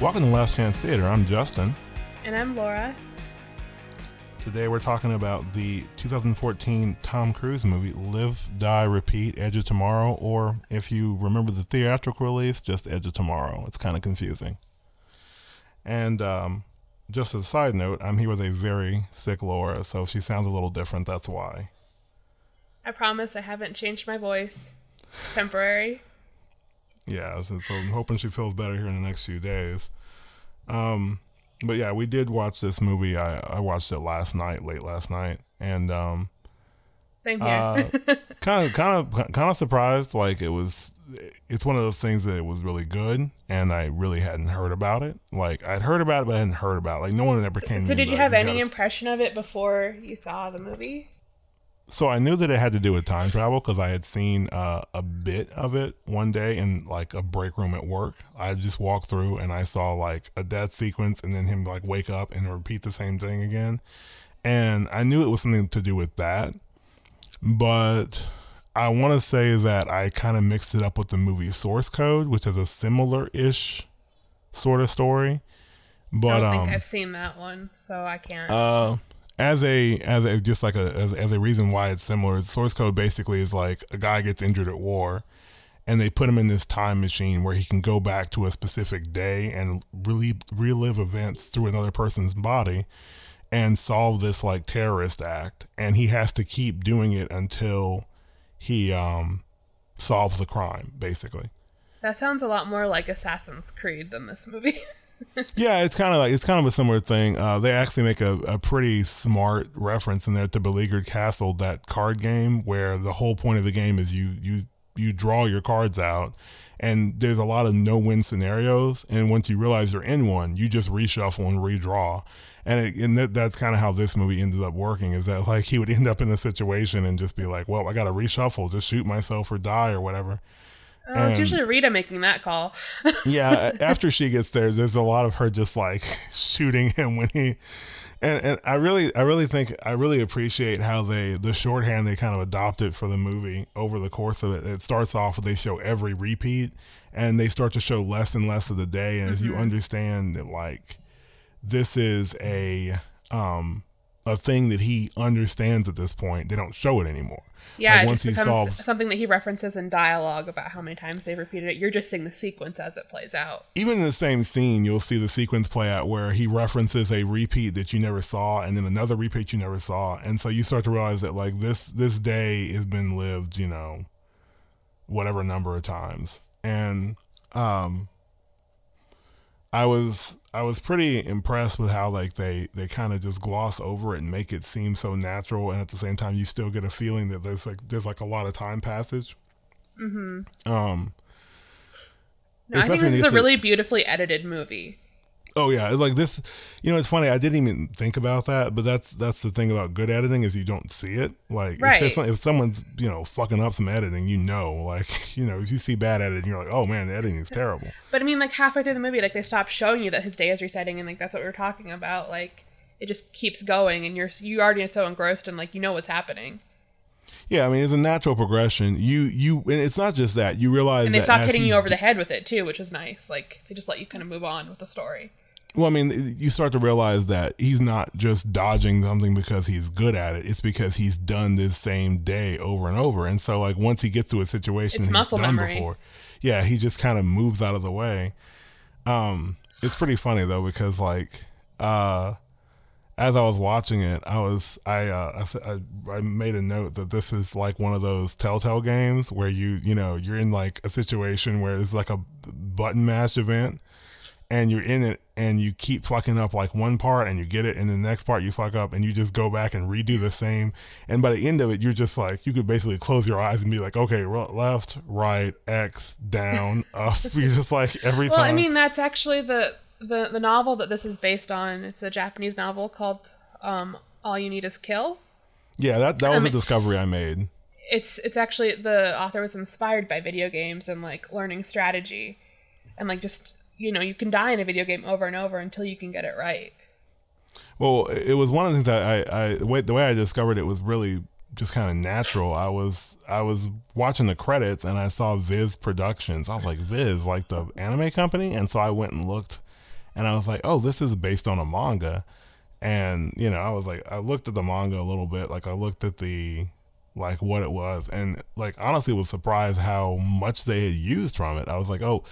Welcome to Last Chance Theater. I'm Justin. And I'm Laura. Today we're talking about the 2014 Tom Cruise movie Live, Die, Repeat, Edge of Tomorrow, or if you remember the theatrical release, just Edge of Tomorrow. It's kind of confusing. And um, just as a side note, I'm here with a very sick Laura, so if she sounds a little different, that's why. I promise I haven't changed my voice. It's temporary. Yeah, so, so I'm hoping she feels better here in the next few days. Um, but yeah, we did watch this movie. I, I watched it last night, late last night, and um, same here. kind of, kind of, kind of surprised. Like it was, it's one of those things that it was really good, and I really hadn't heard about it. Like I'd heard about it, but I hadn't heard about it. Like no one ever came. So, did you have any impression of it before you saw the movie? So I knew that it had to do with time travel because I had seen uh, a bit of it one day in like a break room at work. I just walked through and I saw like a death sequence and then him like wake up and repeat the same thing again. And I knew it was something to do with that. But I want to say that I kind of mixed it up with the movie Source Code, which is a similar ish sort of story. But I don't think um, I've seen that one, so I can't. Uh, as a as a just like a as, as a reason why it's similar source code basically is like a guy gets injured at war and they put him in this time machine where he can go back to a specific day and really relive events through another person's body and solve this like terrorist act. And he has to keep doing it until he um solves the crime basically. That sounds a lot more like assassin's creed than this movie yeah, it's kind of like it's kind of a similar thing. Uh, they actually make a, a pretty smart reference in there to Beleaguered Castle, that card game where the whole point of the game is you you you draw your cards out, and there's a lot of no-win scenarios. And once you realize you're in one, you just reshuffle and redraw. And, it, and that, that's kind of how this movie ended up working. Is that like he would end up in a situation and just be like, "Well, I got to reshuffle, just shoot myself or die or whatever." Oh, it's usually Rita making that call. yeah, after she gets there, there's a lot of her just like shooting him when he. And, and I really I really think I really appreciate how they the shorthand they kind of adopted for the movie over the course of it. It starts off with they show every repeat and they start to show less and less of the day. And mm-hmm. as you mm-hmm. understand that like this is a um a thing that he understands at this point, they don't show it anymore. Yeah, like once he solves something that he references in dialogue about how many times they've repeated it. You're just seeing the sequence as it plays out. Even in the same scene, you'll see the sequence play out where he references a repeat that you never saw, and then another repeat you never saw, and so you start to realize that like this this day has been lived, you know, whatever number of times, and um, I was I was pretty impressed with how like they they kind of just gloss over it and make it seem so natural, and at the same time you still get a feeling that there's like there's like a lot of time passage. Mm-hmm. Um. No, I think this is a really beautifully edited movie. Oh yeah, like this. You know, it's funny. I didn't even think about that, but that's that's the thing about good editing is you don't see it. Like right. if, if someone's you know fucking up some editing, you know, like you know, if you see bad editing, you're like, oh man, the editing is terrible. But I mean, like halfway through the movie, like they stop showing you that his day is resetting, and like that's what we are talking about. Like it just keeps going, and you're you already so engrossed and like you know what's happening. Yeah, I mean it's a natural progression. You you and it's not just that. You realize And they stop hitting you over the head with it too, which is nice. Like they just let you kind of move on with the story. Well, I mean, you start to realize that he's not just dodging something because he's good at it. It's because he's done this same day over and over. And so, like, once he gets to a situation it's he's done memory. before, yeah, he just kind of moves out of the way. Um, it's pretty funny though because, like, uh, as I was watching it, I was I, uh, I I made a note that this is like one of those Telltale games where you you know you're in like a situation where it's like a button mash event and you're in it and you keep fucking up like one part and you get it and the next part you fuck up and you just go back and redo the same. And by the end of it you're just like you could basically close your eyes and be like okay left right x down up. You're just like every well, time. i mean that's actually the, the the novel that this is based on it's a japanese novel called um, all you need is kill yeah that that was mean, a discovery i made it's it's actually the author was inspired by video games and like learning strategy and like just you know you can die in a video game over and over until you can get it right. Well, it was one of the things that I, I wait, the way I discovered it was really just kind of natural. I was I was watching the credits and I saw Viz Productions. I was like Viz, like the anime company, and so I went and looked and I was like, oh, this is based on a manga, and you know, I was like, I looked at the manga a little bit, like I looked at the like what it was, and like honestly was surprised how much they had used from it. I was like, oh,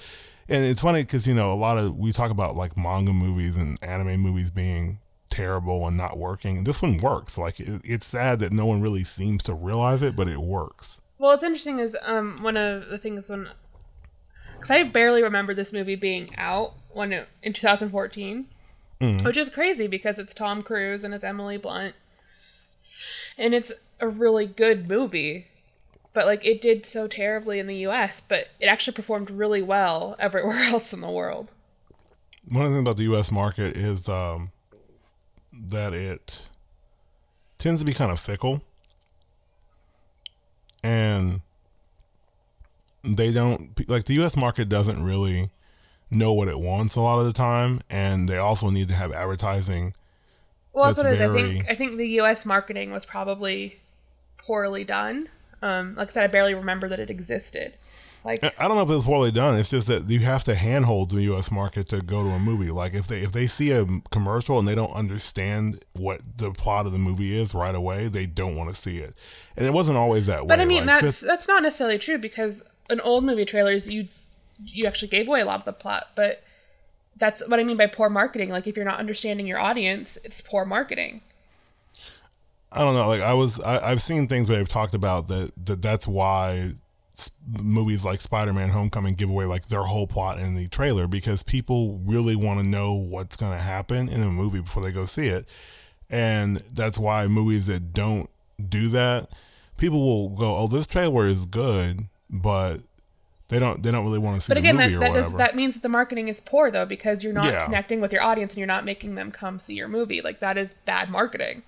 and it's funny because you know a lot of we talk about like manga movies and anime movies being terrible and not working. This one works. Like it, it's sad that no one really seems to realize it, but it works. Well, what's interesting is um, one of the things when because I barely remember this movie being out when it, in 2014, mm. which is crazy because it's Tom Cruise and it's Emily Blunt, and it's a really good movie. But like it did so terribly in the U.S., but it actually performed really well everywhere else in the world. One of the things about the U.S. market is um, that it tends to be kind of fickle, and they don't like the U.S. market doesn't really know what it wants a lot of the time, and they also need to have advertising. Well, that's, that's what very... I think. I think the U.S. marketing was probably poorly done. Um, like I said, I barely remember that it existed. Like I don't know if it's poorly done. It's just that you have to handhold the U.S. market to go to a movie. Like if they if they see a commercial and they don't understand what the plot of the movie is right away, they don't want to see it. And it wasn't always that way. But I mean, like, that's that's not necessarily true because in old movie trailers, you you actually gave away a lot of the plot. But that's what I mean by poor marketing. Like if you're not understanding your audience, it's poor marketing. I don't know. Like I was, I, have seen things where they've talked about that. That that's why movies like Spider-Man: Homecoming give away like their whole plot in the trailer because people really want to know what's going to happen in a movie before they go see it, and that's why movies that don't do that, people will go, "Oh, this trailer is good," but they don't they don't really want to see. But again, that that, does, that means that the marketing is poor though because you're not yeah. connecting with your audience and you're not making them come see your movie. Like that is bad marketing.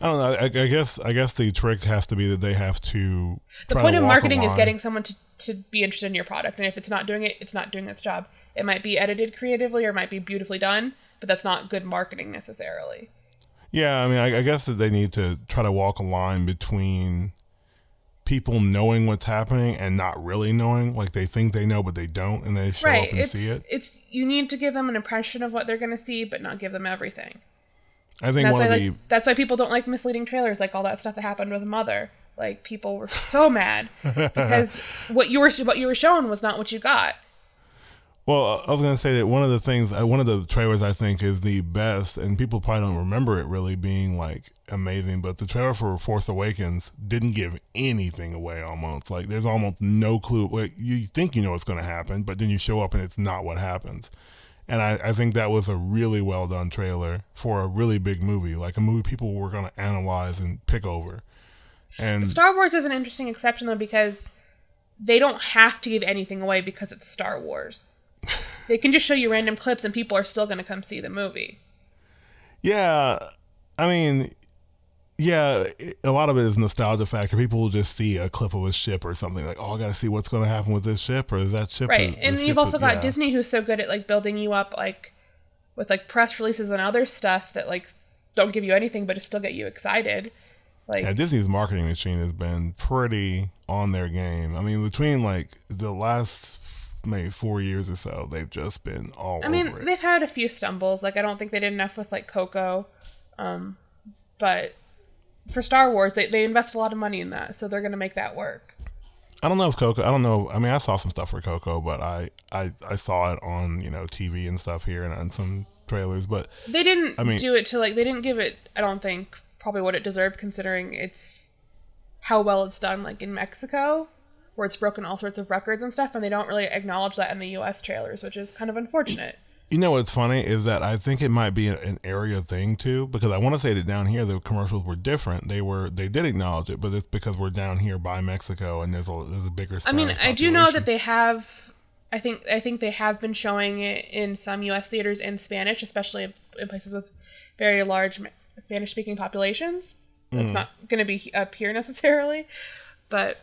I don't know. I, I, guess I guess the trick has to be that they have to. The point of marketing is getting someone to, to be interested in your product, and if it's not doing it, it's not doing its job. It might be edited creatively or it might be beautifully done, but that's not good marketing necessarily. Yeah, I mean, I, I guess that they need to try to walk a line between people knowing what's happening and not really knowing like they think they know but they don't and they show right. up and it's, see it it's you need to give them an impression of what they're going to see but not give them everything I think that's why, the... like, that's why people don't like misleading trailers, like all that stuff that happened with Mother. Like people were so mad because what you were what you were shown was not what you got. Well, I was going to say that one of the things, uh, one of the trailers I think is the best, and people probably don't remember it really being like amazing, but the trailer for Force Awakens didn't give anything away almost. Like there's almost no clue. You think you know what's going to happen, but then you show up and it's not what happens. And I, I think that was a really well done trailer for a really big movie, like a movie people were going to analyze and pick over. And Star Wars is an interesting exception though because they don't have to give anything away because it's Star Wars. They can just show you random clips and people are still going to come see the movie. Yeah, I mean, yeah, a lot of it is nostalgia factor. People will just see a clip of a ship or something like, "Oh, I got to see what's going to happen with this ship or is that ship?" Right, and you've also got yeah. Disney, who's so good at like building you up, like with like press releases and other stuff that like don't give you anything, but just still get you excited. Like yeah, Disney's marketing machine has been pretty on their game. I mean, between like the last maybe four years or so, they've just been all. I mean, they've had a few stumbles. Like I don't think they did enough with like Coco, um, but for Star Wars, they, they invest a lot of money in that, so they're going to make that work. I don't know if Coco. I don't know. I mean, I saw some stuff for Coco, but I I, I saw it on you know TV and stuff here and, and some trailers. But they didn't I mean, do it to like they didn't give it. I don't think probably what it deserved considering it's how well it's done like in Mexico where it's broken all sorts of records and stuff and they don't really acknowledge that in the US trailers which is kind of unfortunate. You know what's funny is that I think it might be an area thing too, because I want to say that down here the commercials were different. They were they did acknowledge it, but it's because we're down here by Mexico and there's a there's a bigger. I mean, I do know that they have. I think I think they have been showing it in some U.S. theaters in Spanish, especially in places with very large Spanish-speaking populations. It's mm. not going to be up here necessarily, but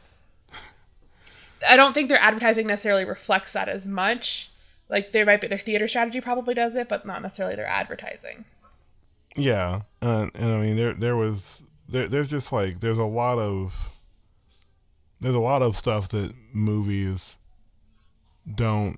I don't think their advertising necessarily reflects that as much like there might be their theater strategy probably does it, but not necessarily their advertising. Yeah, and, and I mean there there was there, there's just like there's a lot of there's a lot of stuff that movies don't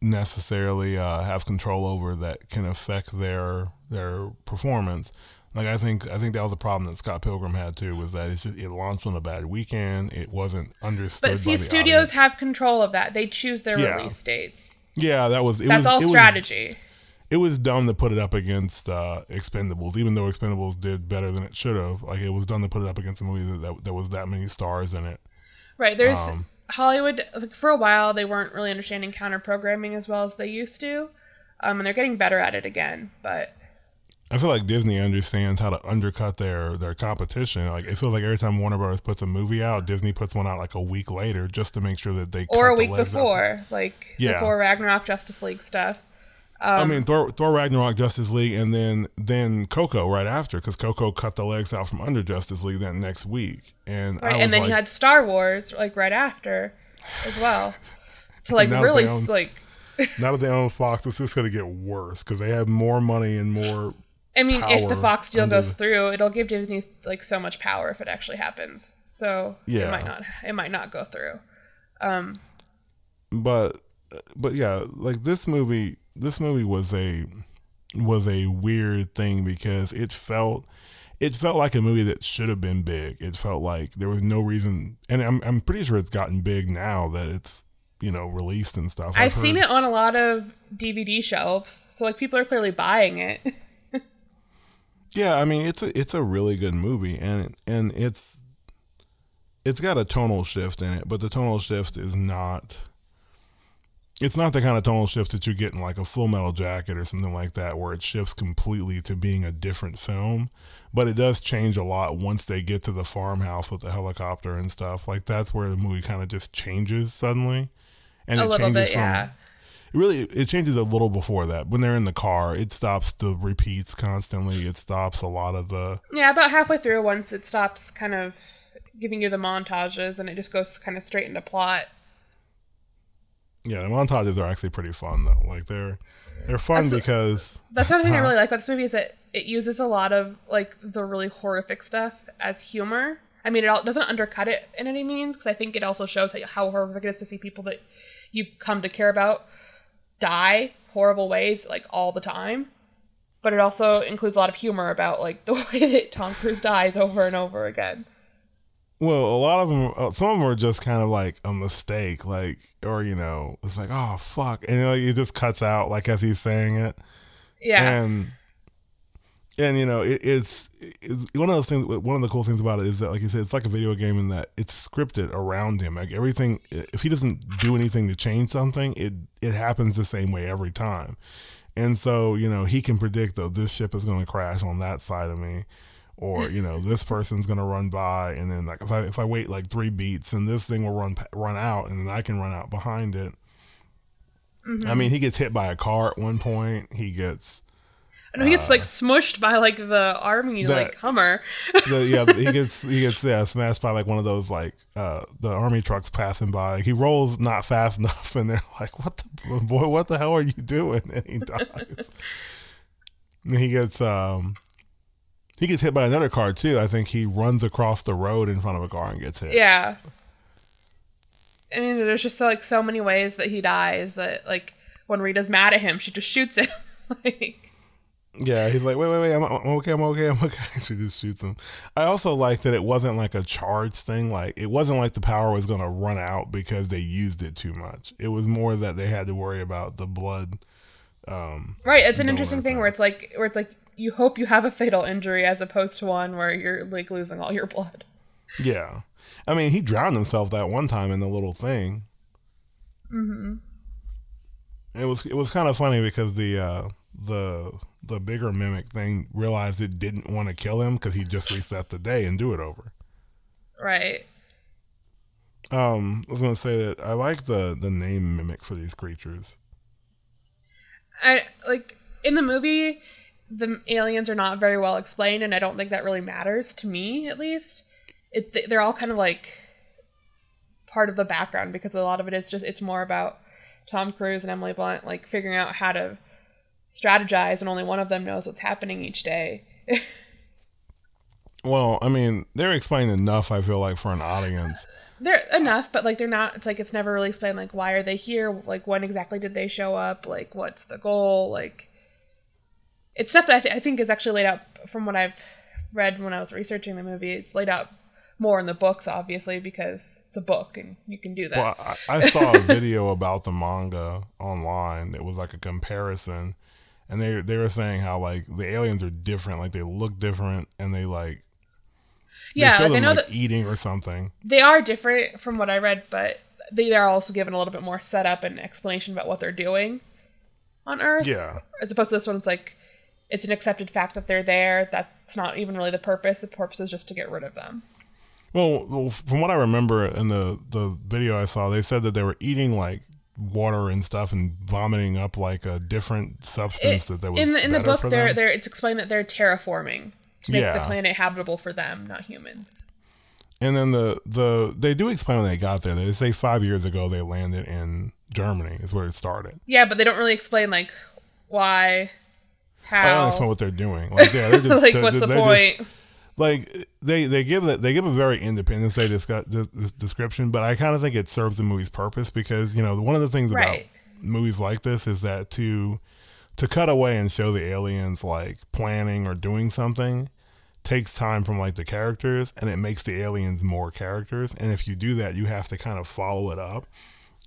necessarily uh, have control over that can affect their their performance. Like I think I think that was a problem that Scott Pilgrim had too was that it's just it launched on a bad weekend. It wasn't understood. But see, studios audience. have control of that. They choose their Yeah. release dates. yeah, that was it That's was all it was strategy. it was dumb to put it up against uh, Expendables, even though Expendables did better than it should have. Like it was dumb to put it up against a movie that that, that was that many stars in it. Right. There's Um, Hollywood. Like, for a while, they weren't really understanding counter programming as well as they used to, um, and they're getting better at it again. But I feel like Disney understands how to undercut their their competition. Like it feels like every time Warner Brothers puts a movie out, Disney puts one out like a week later just to make sure that they or a week out. before, like Yeah. before Ragnarok, Justice League stuff. I um, mean, Thor, Thor Ragnarok, Justice League, and then then Coco right after because Coco cut the legs out from under Justice League that next week, and Right, I was and then like, you had Star Wars like right after, as well. To like really own- like, now that they own Fox, it's just going to get worse because they have more money and more. I mean, if the Fox deal under goes through, it'll give Disney like so much power if it actually happens. So Yeah. it might not. It might not go through. Um, But but yeah, like this movie, this movie was a was a weird thing because it felt it felt like a movie that should have been big. It felt like there was no reason, and I'm I'm pretty sure it's gotten big now that it's you know released and stuff. I've seen it on a lot of DVD shelves, so like people are clearly buying it. Yeah, I mean it's a it's a really good movie, and and it's it's got a tonal shift in it, but the tonal shift is not. It's not the kind of tonal shift that you get in like a Full Metal Jacket or something like that, where it shifts completely to being a different film. But it does change a lot once they get to the farmhouse with the helicopter and stuff. Like that's where the movie kind of just changes suddenly, and a it changes bit, from yeah. Really it changes a little before that. When they're in the car it stops the repeats constantly. It stops a lot of the Yeah, about halfway through, once it stops kind of giving you the montages and it just goes kind of straight into plot. yeah the montages are actually pretty fun though. Like they're they're fun That's- because That's another thing I really like about this movie is that it uses a lot of like the really horrific stuff as humor. I mean, it all, doesn't undercut it in any means because I think it also shows how, how horrific it is to see people that you come to care about die horrible ways like all the time. But it also includes a lot of humor about like the way that Tom Cruise dies over and over again. well a lot of them uh, some of them are just kind of like a mistake like or you know it's like oh fuck and like it just cuts out like as he's saying it Yeah. and and you know it, it's, it's one of those things one of the cool things about it is that like you said it's like a video game in that it's scripted around him. Like everything if he doesn't do anything to change something it it happens the same way every time. And so you know he can predict though this ship is going to crash on that side of me or you know this person's going to run by and then like if I if I wait like 3 beats and this thing will run run out and then I can run out behind it. I mean mm-hmm. he gets hit by a car at one point. He gets Know he gets like smushed by like the army that- like Hummer. the, yeah, he gets he gets yeah smashed by like one of those like uh the army trucks passing by. He rolls not fast enough, and they're like, "What the boy? What the hell are you doing?" And he dies. and he gets um he gets hit by another car too. I think he runs across the road in front of a car and gets hit. Yeah. I mean, there's just like so many ways that he dies that like when Rita's mad at him, she just shoots him. like, Yeah, he's like, wait, wait, wait, I'm, I'm okay, I'm okay, I'm okay. She just shoots him. I also like that it wasn't like a charge thing. Like, it wasn't like the power was going to run out because they used it too much. It was more that they had to worry about the blood. Um, right, it's an interesting thing where it's like where it's like you hope you have a fatal injury as opposed to one where you're like losing all your blood. yeah. I mean, he drowned himself that one time in the little thing. Mm-hmm. It was it was kind of funny because the uh, the the bigger mimic thing realized it didn't want to kill him because he just reset the day and do it over. Right. Um, I was gonna say that I like the the name mimic for these creatures. I like in the movie the aliens are not very well explained and I don't think that really matters to me at least. It they're all kind of like part of the background because a lot of it is just it's more about Tom Cruise and Emily Blunt like figuring out how to strategize and only one of them knows what's happening each day. Well, I mean, they're explaining enough. I feel like for an audience. They're enough, but like they're not. It's like it's never really explained. Like why are they here? Like when exactly did they show up? Like what's the goal? Like it's stuff that I, th- I think is actually laid out from what I've read when I was researching the movie. It's laid out more in the books, obviously, because it's a book and you can do that. Well, I, I saw a video about the manga online. It was like a comparison, and they they were saying how like the aliens are different, like they look different, and they like yeah, they show like, I them know like that eating or something. they are different from what I read, but they are also given a little bit more setup and explanation about what they're doing on Earth. Yeah, As opposed to this one, it's like it's an accepted fact that they're there. That's not even really the purpose. The purpose is just to get rid of them. Well, well, from what I remember in the the video I saw, they said that they were eating like water and stuff and vomiting up like a different substance It- that, that was in the in the book, they're, they're it's explained that they're terraforming to make the planet habitable for them, not humans. And then the the they do explain when they got there. They say five years ago they landed in Germany is where it started. Yeah, but they don't really explain like why, how I don't explain what they're doing. Like yeah, they're just like they're, what's the they're point. Just, like they they give it they give a very Independence Day discuss, this, this description, but I kind of think it serves the movie's purpose because you know one of the things about movies like this is that to to cut away and show the aliens like planning or doing something takes time from like the characters and it makes the aliens more characters and if you do that you have to kind of follow it up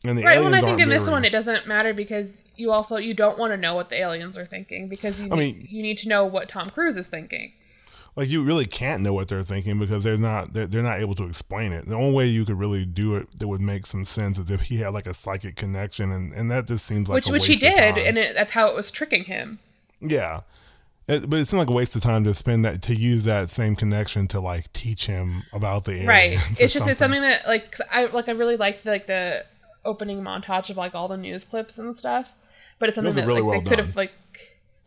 and the Right. aliens Well, I think in this one it doesn't matter because you also you don't want to know what the aliens are thinking because you I need, mean- you need to know what Tom Cruise is thinking. Like you really can't know what they're thinking because they're not they're, they're not able to explain it the only way you could really do it that would make some sense is if he had like a psychic connection and, and that just seems like which a which he did, and it, that's how it was tricking him. yeah it, but it seemed like a waste of time to spend that to use that same connection to like teach him about the Right. It's just it's something that like 'cause I like I really liked like the opening montage of like all the news clips and stuff, but it's something are that really like, well they could have like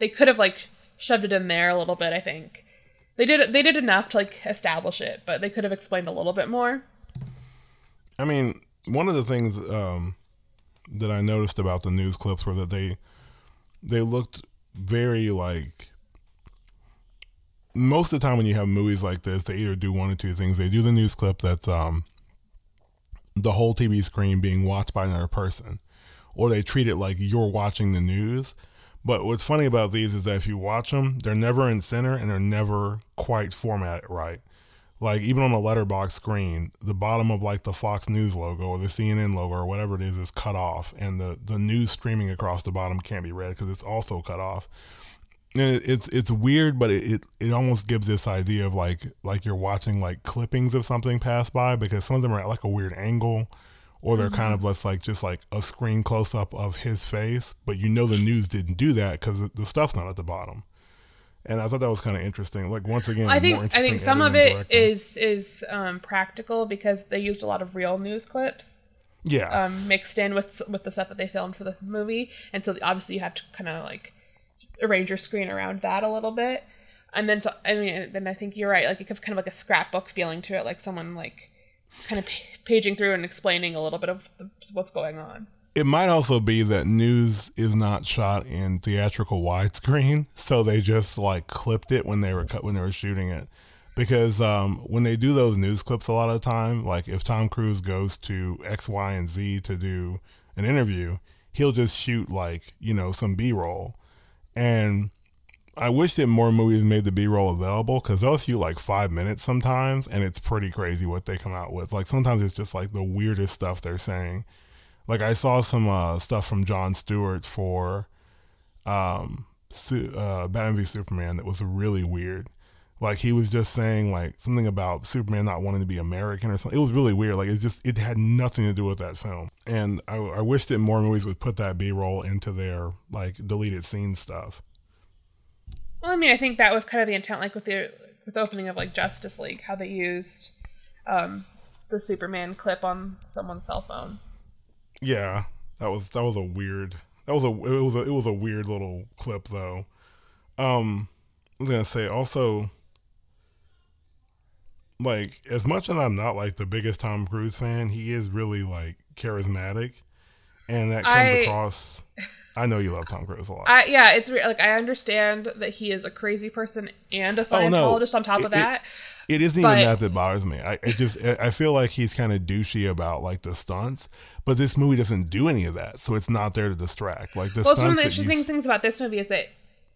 they could have like shoved it in there a little bit. I think they did they did enough to like establish it, but they could have explained a little bit more. I mean, one of the things um, that I noticed about the news clips were that they they looked very like most of the time when you have movies like this, they either do one or two things. They do the news clip that's um, the whole TV screen being watched by another person, or they treat it like you're watching the news. But what's funny about these is that if you watch them, they're never in center and they're never quite formatted right like even on the letterbox screen, the bottom of like the Fox News logo or the CNN logo or whatever it is is cut off, and the the news streaming across the bottom can't be read because it's also cut off. And it, it's it's weird, but it, it it almost gives this idea of like like you're watching like clippings of something pass by because some of them are at like a weird angle, or they're kind of less like just like a screen close up of his face, but you know the news didn't do that because the stuff's not at the bottom. And I thought that was kind of interesting. Like once again, I think I think some of it directing. is is um, practical because they used a lot of real news clips yeah. um, mixed in with with the stuff that they filmed for the movie, and so obviously you have to kind of like arrange your screen around that a little bit. And then, so, I mean, then I think you're right. Like it gives kind of like a scrapbook feeling to it, like someone like kind of paging through and explaining a little bit of what's going on. It might also be that news is not shot in theatrical widescreen, so they just like clipped it when they were cut when they were shooting it. Because um, when they do those news clips, a lot of the time, like if Tom Cruise goes to X, Y, and Z to do an interview, he'll just shoot like you know some B roll, and I wish that more movies made the B roll available because they'll shoot like five minutes sometimes, and it's pretty crazy what they come out with. Like sometimes it's just like the weirdest stuff they're saying. Like I saw some uh, stuff from Jon Stewart for um, uh, Batman v Superman that was really weird. Like he was just saying like something about Superman not wanting to be American or something. It was really weird. Like it's just it had nothing to do with that film. And I, I wish that more movies would put that B roll into their like deleted scene stuff. Well, I mean, I think that was kind of the intent, like with the with the opening of like Justice League, how they used um, the Superman clip on someone's cell phone. Yeah, that was that was a weird. That was a it was a it was a weird little clip though. Um, I was gonna say also, like as much as I'm not like the biggest Tom Cruise fan, he is really like charismatic, and that comes I- across. I know you love Tom Cruise a lot. I, yeah, it's re- like I understand that he is a crazy person and a Oh, no. Scientologist on top of It- it- that, It isn't But- even that that bothers me. I, just I feel like he's kind of douchey about like the stunts, but this movie doesn't do any of that, so it's not there to distract. Like the Well, it's one of the that you interesting things about this movie is that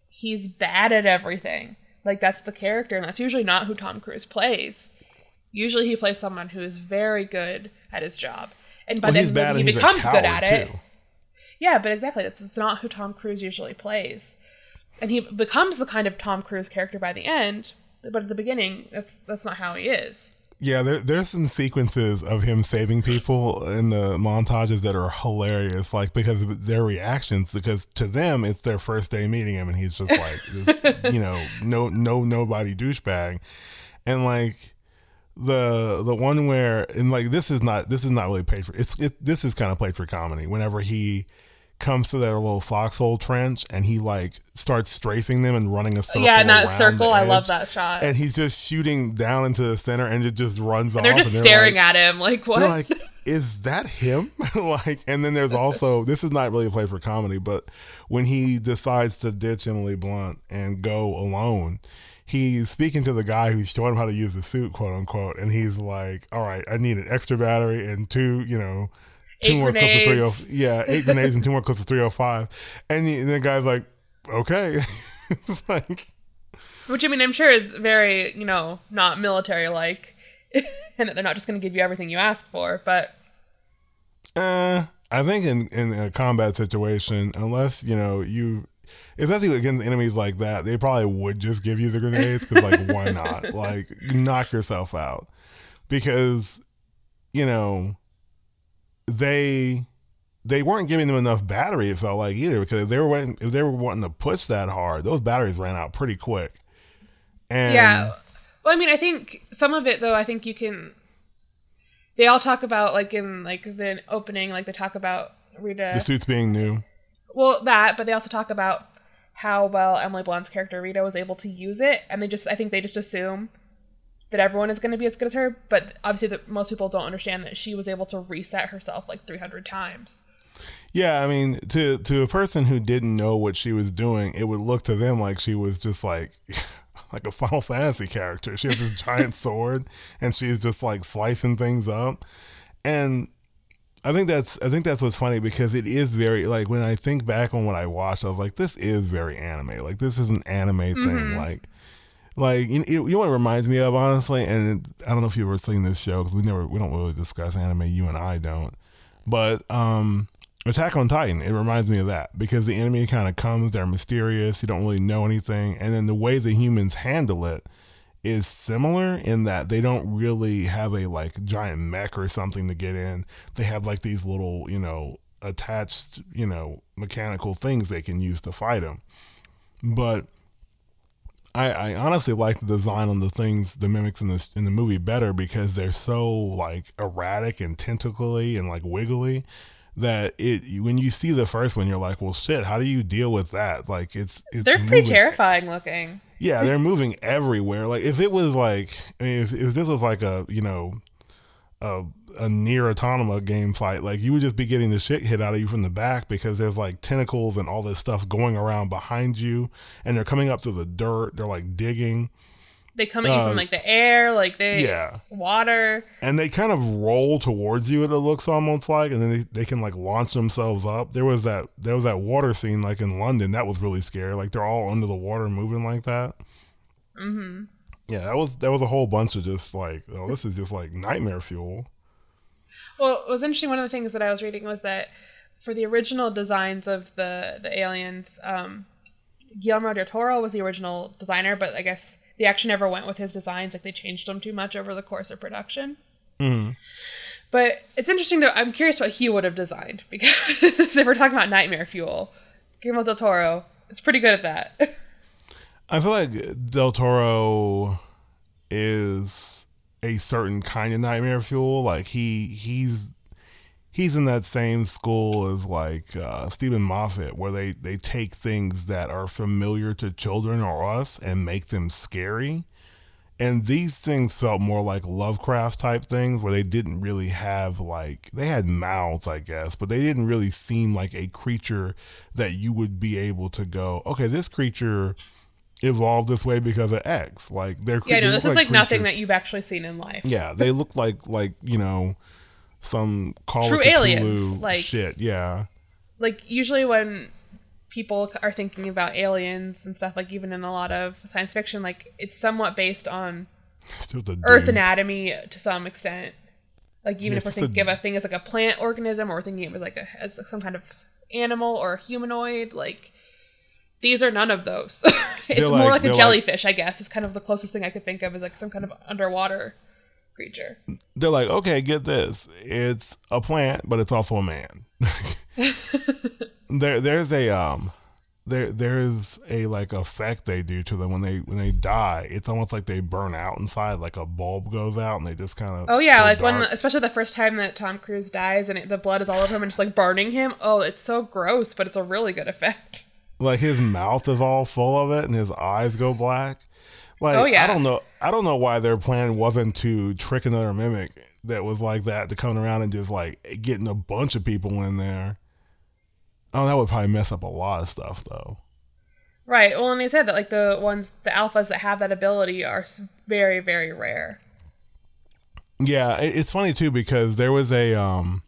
he's bad at everything. Like that's the character, and that's usually not who Tom Cruise plays. Usually, he plays someone who is very good at his job, and by well, the he's end bad movie, he becomes good at it. too. Yeah, but exactly, it's, it's not who Tom Cruise usually plays, and he becomes the kind of Tom Cruise character by the end. But at the beginning, that's that's not how he is. Yeah, there, there's some sequences of him saving people in the montages that are hilarious, like because of their reactions. Because to them, it's their first day meeting him, and he's just like, this, you know, no, no, nobody douchebag, and like the the one where and like this is not this is not really played for it's it, this is kind of played for comedy. Whenever he comes to their little foxhole trench and he like starts strafing them and running a circle. yeah, in that circle, I love that shot. And he's just shooting down into the center, and it just runs And off. they're just and staring like, at him like what? like, is that him? like, and then there's also this is not really a play for comedy, but when he decides to ditch Emily Blunt and go alone, he's speaking to the guy who's showing him how to use the suit, quote unquote, and he's like, "All right, I need an extra battery and two, you know." Two Eight more clips of three oh, grenades. yeah, eight grenades and two more clips of three oh five, and the, and the guy's like, okay, it's like, Which I mean, I'm sure is very, you know, not military like, and that they're not just going to give you everything you ask for. But Uh, I think in, in a combat situation, unless you know you, especially against enemies like that, they probably would just give you the grenades because like why not? Like knock yourself out because you know they they weren't giving them enough battery. It felt like either because if they were wanting, if they were wanting to push that hard, those batteries ran out pretty quick. And yeah, well, I mean, I think some of it though, I think you can. They all talk about like in like the opening, like they talk about Rita. the suits being new. Well, that, but they also talk about how well Emily Blunt's character Rita was able to use it, and they just, I think they just assume that everyone is going to be as good as her, but obviously that most people don't understand that she was able to reset herself like 300 times. Yeah, I mean, to to a person who didn't know what she was doing, it would look to them like she was just like like a Final Fantasy character. She has this giant sword and she's just like slicing things up. And I think that's I think that's what's funny because it is very like when I think back on what I watched, I was like, this is very anime. Like this is an anime thing. Mm-hmm. Like like you, you know what it reminds me of honestly, and I don't know if you've ever seen this show because we never we don't really discuss anime. You and I don't, but um, Attack on Titan. It reminds me of that because the enemy kind of comes, they're mysterious, you don't really know anything, and then the way the humans handle it is similar in that they don't really have a like giant mech or something to get in. They have like these little you know attached you know mechanical things they can use to fight them, but I, I honestly like the design on the things, the mimics in this in the movie better because they're so like erratic and tentacly and like wiggly that it when you see the first one you're like, well, shit, how do you deal with that? Like it's it's They're pretty terrifying looking. Yeah, they're moving everywhere. Like if it was like, I mean, if, if this was like a you know a a NieR: Automata game fight, like you would just be getting the shit hit out of you from the back because there's like tentacles and all this stuff going around behind you, and they're coming up to the dirt. They're like digging, They come at you Uh, from like the air, like they yeah, water. and they kind of roll towards you. It looks almost like, and then they, they can like launch themselves up. There was that there was that water scene like in London that was really scary. Like they're all under the water moving like that. Mm-hmm. Yeah, that was that was a whole bunch of just like, oh, this is just like nightmare fuel. Well, it was interesting. One of the things that I was reading was that for the original designs of the the aliens, um, Guillermo del Toro was the original designer, but I guess the action never went with his designs. Like they changed them too much over the course of production. Mm-hmm. But it's interesting to. I'm curious what he would have designed because if we're talking about nightmare fuel, Guillermo del Toro is pretty good at that. I feel like Del Toro is a certain kind of nightmare fuel. Like he he's he's in that same school as like uh, Steven Moffat, where they they take things that are familiar to children or us and make them scary. And these things felt more like Lovecraft type things where they didn't really have like they had mouths, I guess, but they didn't really seem like a creature that you would be able to go, okay, this creature evolved this way because of X. Like they're Yeah, no, this is like nothing that you've actually seen in life. Yeah, they look like like you know some Cthulhu of aliens, like- shit. Yeah, Like usually when people are thinking about aliens and stuff, like even in a lot of science fiction, like it's somewhat based on it's just a Earth anatomy to some extent. Like even Yeah, if we're thinking a- of a thing as like a plant organism, or we're thinking of it like a, as some kind of animal or a humanoid, like these are none of those. it's They're more like- like, a like- jellyfish, I guess. It's kind of the closest thing I could think of is like some kind of underwater creature. They're like, okay, get this. It's a plant, but it's also a man. there, there's a um, there, there's a like effect they do to them when they when they die. It's almost like they burn out inside, like a bulb goes out, and they just kind of. Oh yeah, like when especially the first time that Tom Cruise dies and it, the blood is all over him and just like burning him. Oh, it's so gross, but it's a really good effect. Like his mouth is all full of it and his eyes go black. Like Oh, yeah. I don't know I don't know why their plan wasn't to trick another mimic that was like that to come around and just like getting a bunch of people in there. Oh, that would probably mess up a lot of stuff though. Right. Well, and they said that like the ones, the alphas that have that ability are very, very rare. Yeah, it's funny too because there was a um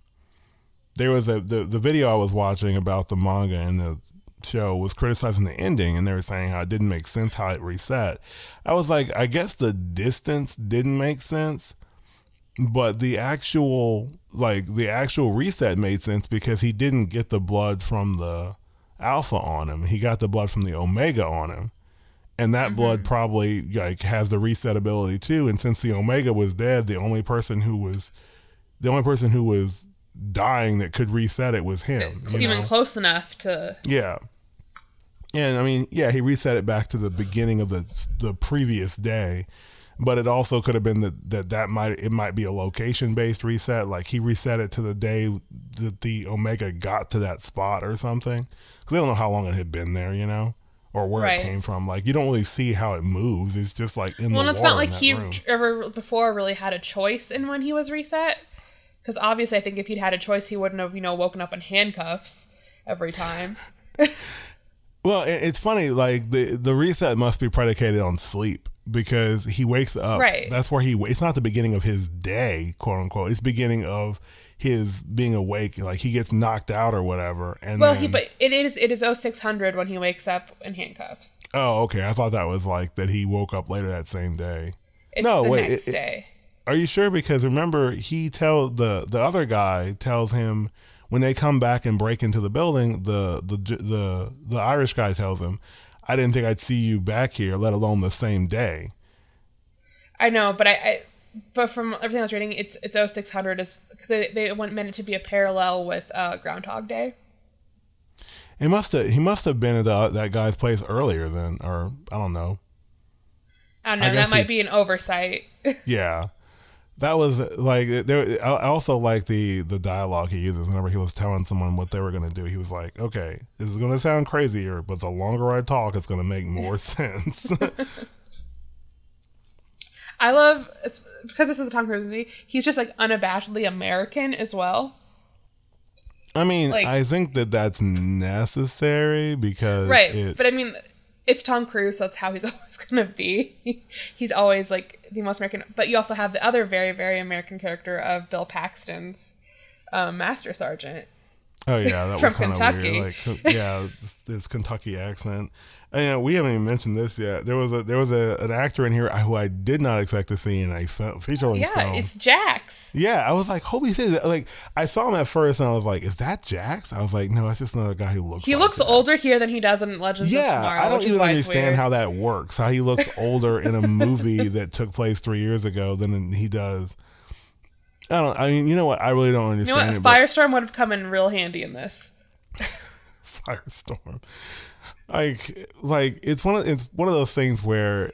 there was a the, the video I was watching about the manga and the show was criticizing the ending and they were saying how it didn't make sense how it reset. I was like, I guess the distance didn't make sense, but the actual like the actual reset made sense because he didn't get the blood from the alpha on him. He got the blood from the omega on him and that mm-hmm. blood probably like has the reset ability too. And since the Omega was dead, the only person who was the only person who was dying that could reset it was him. you Even know? close enough to. Yeah. And I mean, yeah, he reset it back to the beginning of the the previous day, but it also could have been that that, that might it might be a location based reset. Like he reset it to the day that the Omega got to that spot or something. Because they don't know how long it had been there, you know, or where Right. it came from. Like you don't really see how it moves. It's just like in Well, the and it's not like he room. ever before really had a choice in when he was reset. Because obviously, I think if he'd had a choice, he wouldn't have, you know, woken up in handcuffs every time. Well, it's funny. Like the the reset must be predicated on sleep because he wakes up. Right. That's where he. It's not the beginning of his day, quote unquote. It's beginning of his being awake. Like he gets knocked out or whatever, and Well, then, he but it is it is 0600 when he wakes up in handcuffs. oh, okay. I thought that was like that. He woke up later that same day. It's No, the wait, next it- it- day. Are you sure? Because remember, he tell the the other guy tells him when they come back and break into the building. The the the the Irish guy tells him, "I didn't think I'd see you back here, let alone the same day." I know, but I, I but from everything I was reading, it's it's 0600 is because they, they want meant it to be a parallel with uh, Groundhog Day. He must have he must have been at the, that guy's place earlier then, or I don't know. I don't know. guess that might be an oversight. Yeah, that was like there. I also like the the dialogue he uses whenever he was telling someone what they were going to do. He was like, "Okay, this is going to sound crazier, but the longer I talk, it's going to make more sense." I love because this is a Tom Cruise movie. He's just like unabashedly American as well. I mean, Like- I think that that's necessary because Right. it, but I mean, it's Tom Cruise, so that's how he's always going to be. he's always like the most American. But you also have the other very, very American character of Bill Paxton's um, Master Sergeant. oh yeah, that was kind of Kentucky. weird. Like, yeah, this, this Kentucky accent. And we haven't even mentioned this yet. There was a there was a an actor in here who I did not expect to see in a fe- feature length Yeah, film. it's Jax. Yeah, I was like, holy shit! Like, I saw him at first, and I was like, is that Jax? I was like, no, that's just another guy who looks. He like looks Jax. older here than he does in Legends of Yeah, Tomorrow. I don't even understand how that works. How he looks older in a movie that took place three years ago than he does. I don't. I mean, you know what? I really don't You know understand what? it. but- Firestorm would have come in real handy in this. Firestorm. Like, like it's one of it's one of those things where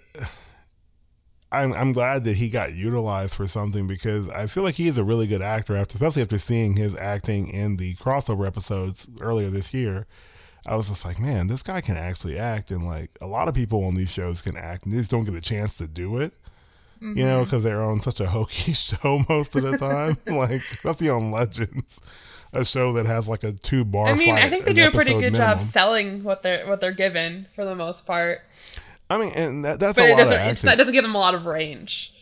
I'm I'm glad that he got utilized for something because I feel like he is a really good actor. After especially after seeing his acting in the crossover episodes earlier this year, I was just like, man, this guy can actually act, and like a lot of people on these shows can act, and they just don't get a chance to do it. You know, mm-hmm. because they're on such a hokey show most of the time, like especially on Legends, a show that has like a two bar. I mean, I think they do a pretty good job selling what they're what they're given for the most part. I mean, and that, that's but a it lot of. Acting. not, it doesn't give them a lot of range.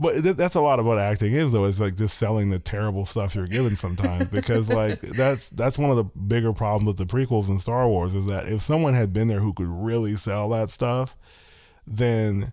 But th- that's a lot of what acting is, though. It's like just selling the terrible stuff you're given sometimes, because like that's that's one of the bigger problems with the prequels in Star Wars is that if someone had been there who could really sell that stuff, then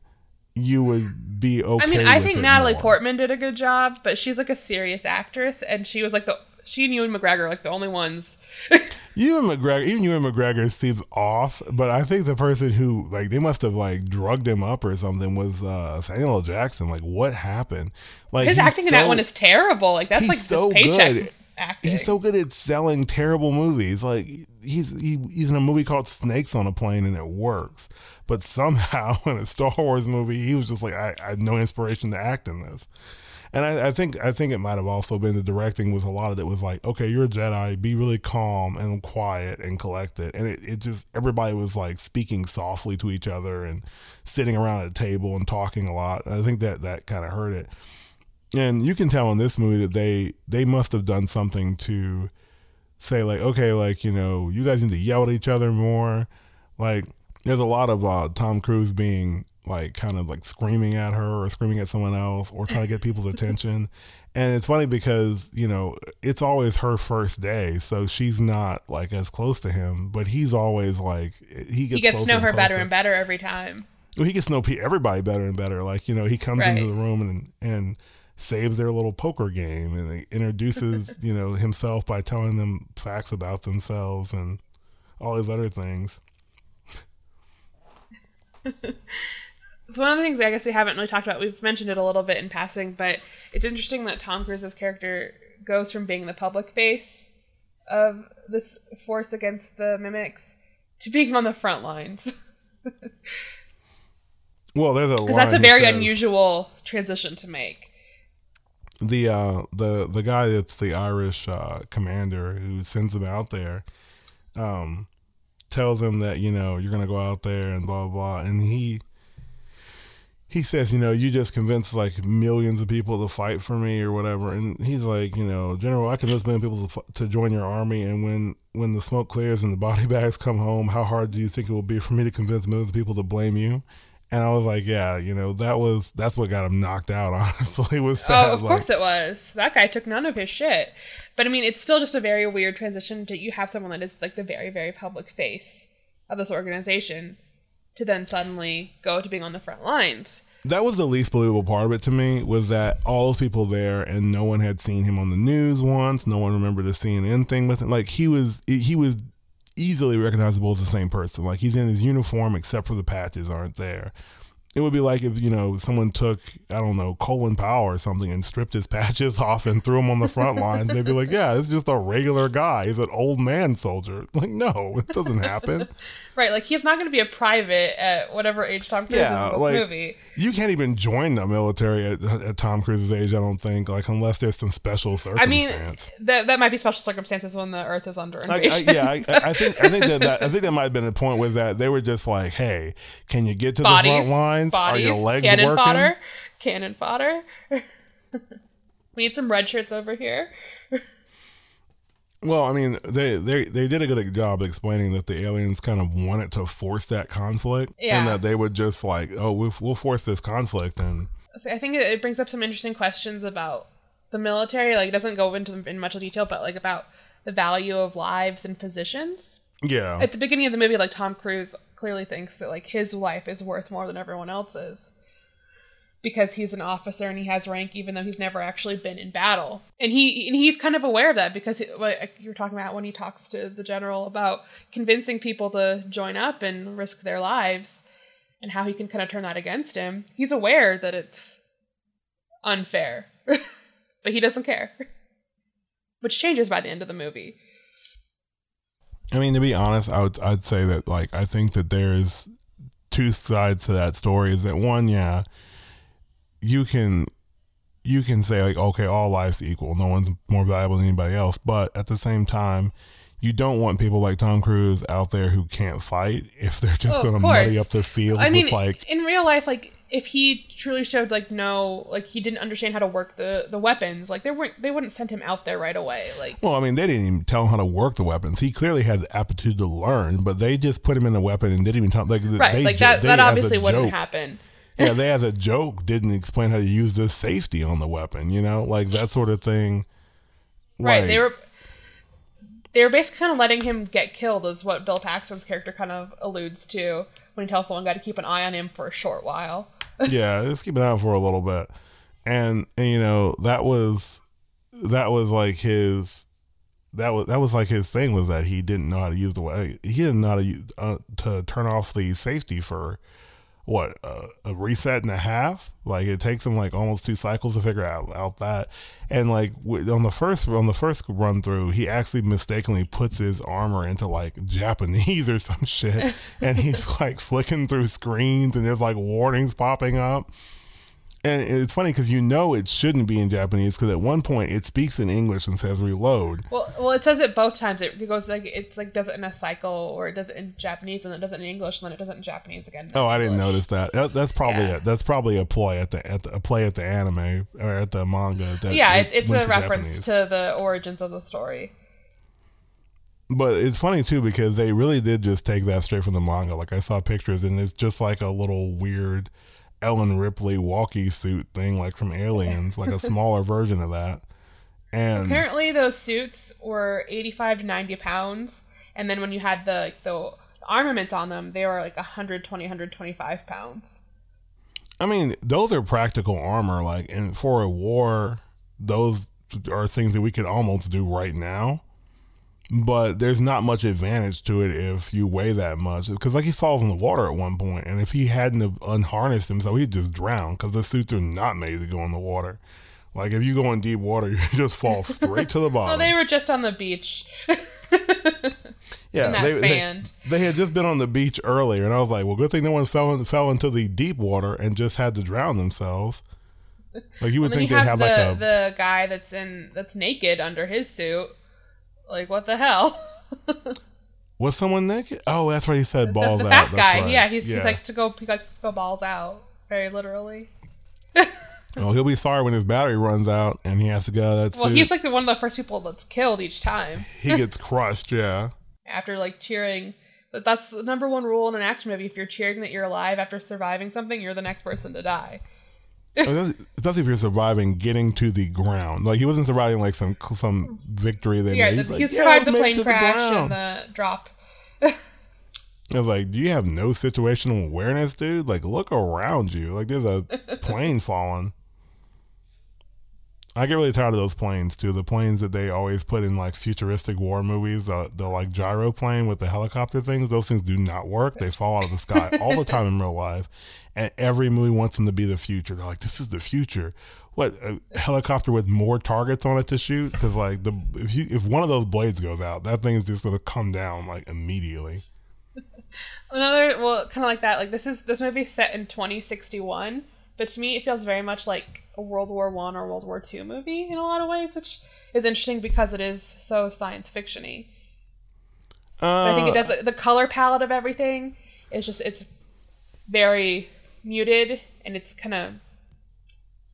you would be okay. I mean, I think Natalie more. Portman did a good job, but she's like a serious actress, and she was like the she and Ewan McGregor are like the only ones. Ewan McGregor, even Ewan McGregor seems off, but I think the person who like they must have like drugged him up or something was uh, Samuel Jackson. Like, what happened? Like His acting in that one is terrible. Like that's like so paycheck good. acting. He's so good at selling terrible movies. Like he's he, he's in a movie called Snakes on a Plane and it works. But somehow in a Star Wars movie, he was just like, I, I had no inspiration to act in this. And I, I think I think it might have also been the directing was a lot of it was like, okay, you're a Jedi, be really calm and quiet and collected. And it, it just everybody was like speaking softly to each other and sitting around at a table and talking a lot. I think that that kind of hurt it and you can tell in this movie that they they must have done something to say like okay like you know you guys need to yell at each other more like there's a lot of uh, tom cruise being like kind of like screaming at her or screaming at someone else or trying to get people's attention and it's funny because you know it's always her first day so she's not like as close to him but he's always like he gets, he gets to know and her better and better every time. Well, he gets to know everybody better and better. Like you know, he comes into the room and and saves their little poker game and introduces you know himself by telling them facts about themselves and all these other things. So one of the things I guess we haven't really talked about, we've mentioned it a little bit in passing, but it's interesting that Tom Cruise's character goes from being the public face of this force against the mimics to being on the front lines. Well, there's a Because that's a very says- unusual transition to make. the uh the the guy that's the Irish uh commander who sends him out there um tells him that you know you're gonna go out there and blah blah blah. And he he says you know you just convinced like millions of people to fight for me or whatever. And he's like you know general I convinced million people to, to join your army. And when when the smoke clears and the body bags come home how hard do you think it will be for me to convince millions of people to blame you and I was like, yeah, you know, that was that's what got him knocked out. Honestly, was sad. Oh, of like, course it was. That guy took none of his shit. But I mean, it's still just a very weird transition to you have someone that is like the very, very public face of this organization to then suddenly go to being on the front lines. that was the least believable part of it to me was that all those people there and no one had seen him on the news once no one remembered a CNN thing with him like he was he was easily recognizable as the same person. Like he's in his uniform except for the patches aren't there it would be like if you know someone took I don't know Colin Powell or something and stripped his patches off and threw him on the front lines. They'd be like, "Yeah, it's just a regular guy. He's an old man soldier." Like, no, it doesn't happen. Right, like he's not going to be a private at whatever age Tom Cruise Yeah, is in the like- movie. You can't even join the military at, at Tom Cruise's age. I don't think, like, unless there's some special circumstance. I mean, that that might be special circumstances when the Earth is under I, invasion. I, yeah, I, I think I think that, that I think that might have been the point was that they were just like, "Hey, can you get to bodies, the front lines? Bodies, Are your legs cannon working?" fodder, cannon fodder. we need some red shirts over here. Well, I mean, they, they they did a good job explaining that the aliens kind of wanted to force that conflict, Yeah. and that they would just like, "Oh, we'll, we'll force this conflict," and So I think it, it brings up some interesting questions about the military. Like, it doesn't go into in much detail, but like about the value of lives and positions. yeah, At the beginning of the movie, like Tom Cruise clearly thinks that like his life is worth more than everyone else's because he's an officer and he has rank, even though he's never actually been in battle. And he and he's kind of aware of that because he, like you were talking about when he talks to the general about convincing people to join up and risk their lives and how he can kind of turn that against him. He's aware that it's unfair, but he doesn't care. Which changes by the end of the movie. I mean, to be honest, I would I'd say that like I think that there's two sides to that story. Is that one, yeah, you can you can say like, okay, all life's equal, no one's more valuable than anybody else, but at the same time, you don't want people like Tom Cruise out there who can't fight if they're just Oh, going to muddy up the field I mean, with like in real life, like if he truly showed like no like he didn't understand how to work the the weapons like they weren't they wouldn't send him out there right away like Well, I mean, they didn't even tell him how to work the weapons. He clearly had the aptitude to learn, but they just put him in the weapon and didn't even tell like right they, like that they, that obviously wouldn't joke- happen yeah, they as a joke didn't explain how to use the safety on the weapon. You know, like that sort of thing. right Like, they were they were basically kind of letting him get killed is what bill paxton's character kind of alludes to when he tells the one guy to keep an eye on him for a short while yeah, just keep eye out for a little bit, and and you know that was that was like his that was that was like his thing was that he didn't know how to use the way he didn't know how to use, uh, to turn off the safety for what uh, a reset and a half? Like it takes him like almost two cycles to figure out out that. And like on the first on the first run through he actually mistakenly puts his armor into like japanese or some shit. And he's like flicking through screens and there's like warnings popping up and it's funny because you know it shouldn't be in japanese because at one point it speaks in english and says reload well well it says it both times it goes like it's like does it in a cycle or it does it in japanese and then it does it in english and then it does it in japanese again Oh, I didn't notice that. That- That's probably Yeah. a, that's probably a play at the at the, a play at the anime or at the manga. Yeah it it's, it's a reference Japanese. to the origins of the story But it's funny too because they really did just take that straight from the manga. Like I saw pictures and it's just like a little weird Ellen Ripley walkie suit thing, like from Aliens, like a smaller version of that. And Apparently, those suits were 85 to 90 pounds, and then when you had the the armaments on them, they were like 120, 125 pounds. I mean, those are practical armor. Like, and for a war, those are things that we could almost do right now. But there's not much advantage to it if you weigh that much. Because, like, he falls in the water at one point, and if he hadn't unharnessed himself, he'd just drown. Because the suits are not made to go in the water. Like, if you go in deep water, you just fall straight to the Oh, bottom. they were just on the beach. yeah, they, they, they had just been on the beach earlier, and I was like, well, good thing no one fell in, fell into the deep water and just had to drown themselves. Like you would think you they'd have have the like a the guy that's in that's naked under his suit. Like what the hell? Was someone naked? Oh, that's right. He said balls the out. fat guy. right. Yeah, he's, he likes to go. He likes to go balls out. Very literally. Oh, he'll be sorry when his battery runs out and he has to get out of that Well, suit. he's like the, one of the first people that's killed each time. he gets crushed. Yeah. after like cheering. But that's the number one rule in an action movie. If you're cheering that you're alive after surviving something, you're the next person to die. Especially if you're surviving getting to the ground. Like he wasn't surviving like some some victory they Yeah, he's, like, he "Yeah, survived I the plane crash ground." and the drop. I was like, do you have no situational awareness, dude? Like, look around you. Like, there's a plane falling. I get really tired of those planes too. The planes that they always put in like futuristic war movies, the, the like gyro plane with the helicopter things. Those things do not work. They fall out of the sky all the time in real life, and every movie wants them to be the future. They're like, this is the future. What a helicopter with more targets on it to shoot? Because like the if you if one of those blades goes out, that thing is just gonna come down like immediately. Another, well, kind of like that. Like this is this movie set in 2061, but to me it feels very much like a World War One or World War Two movie in a lot of ways, which is interesting because it is so science fictiony. Uh, I think it does the color palette of everything is just it's very muted and it's kind of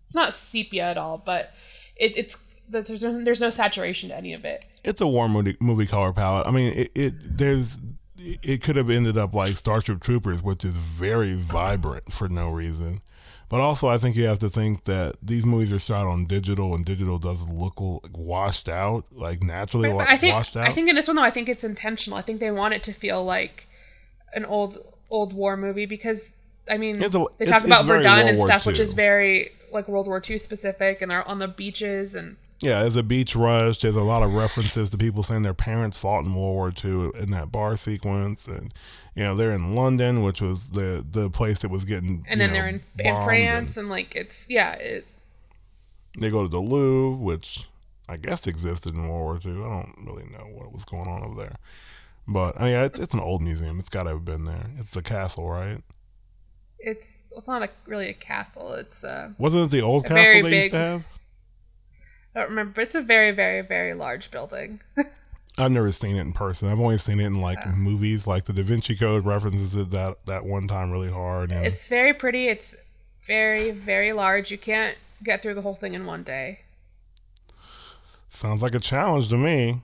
it's not sepia at all, but it, it's there's there's no saturation to any of it. it's a warm movie, movie color palette. I mean, it, it there's it could have ended up like Starship Troopers, which is very vibrant for no reason. But also, I think you have to think that these movies are shot on digital, and digital does look washed out, like naturally But wa- I think washed out. I think in this one though, I think it's intentional. I think they want it to feel like an old old war movie because I mean a- they it's- talk about it's Verdun and stuff, which is very like World War II specific, and they're on the beaches and yeah, there's a beach rush. There's a lot of references to people saying their parents fought in World War II in that bar sequence, and you know they're in London, which was the the place that was getting. and then know, they're in, in France and- and like it's yeah it, They go to the Louvre, which I guess existed in World War II. I don't really know what was going on over there. But uh, yeah, it's, it's an old museum. It's got to have been there. It's the castle, right? it's it's not a really a castle. It's uh Wasn't it the old castle they used to have? I don't remember. It's a very very very large building. I've never seen it in person. I've only seen it in like movies. Like the Da Vinci Code references it that that one time really hard. And it's very pretty. It's very, very large. You can't get through the whole thing in one day. Sounds like a challenge to me.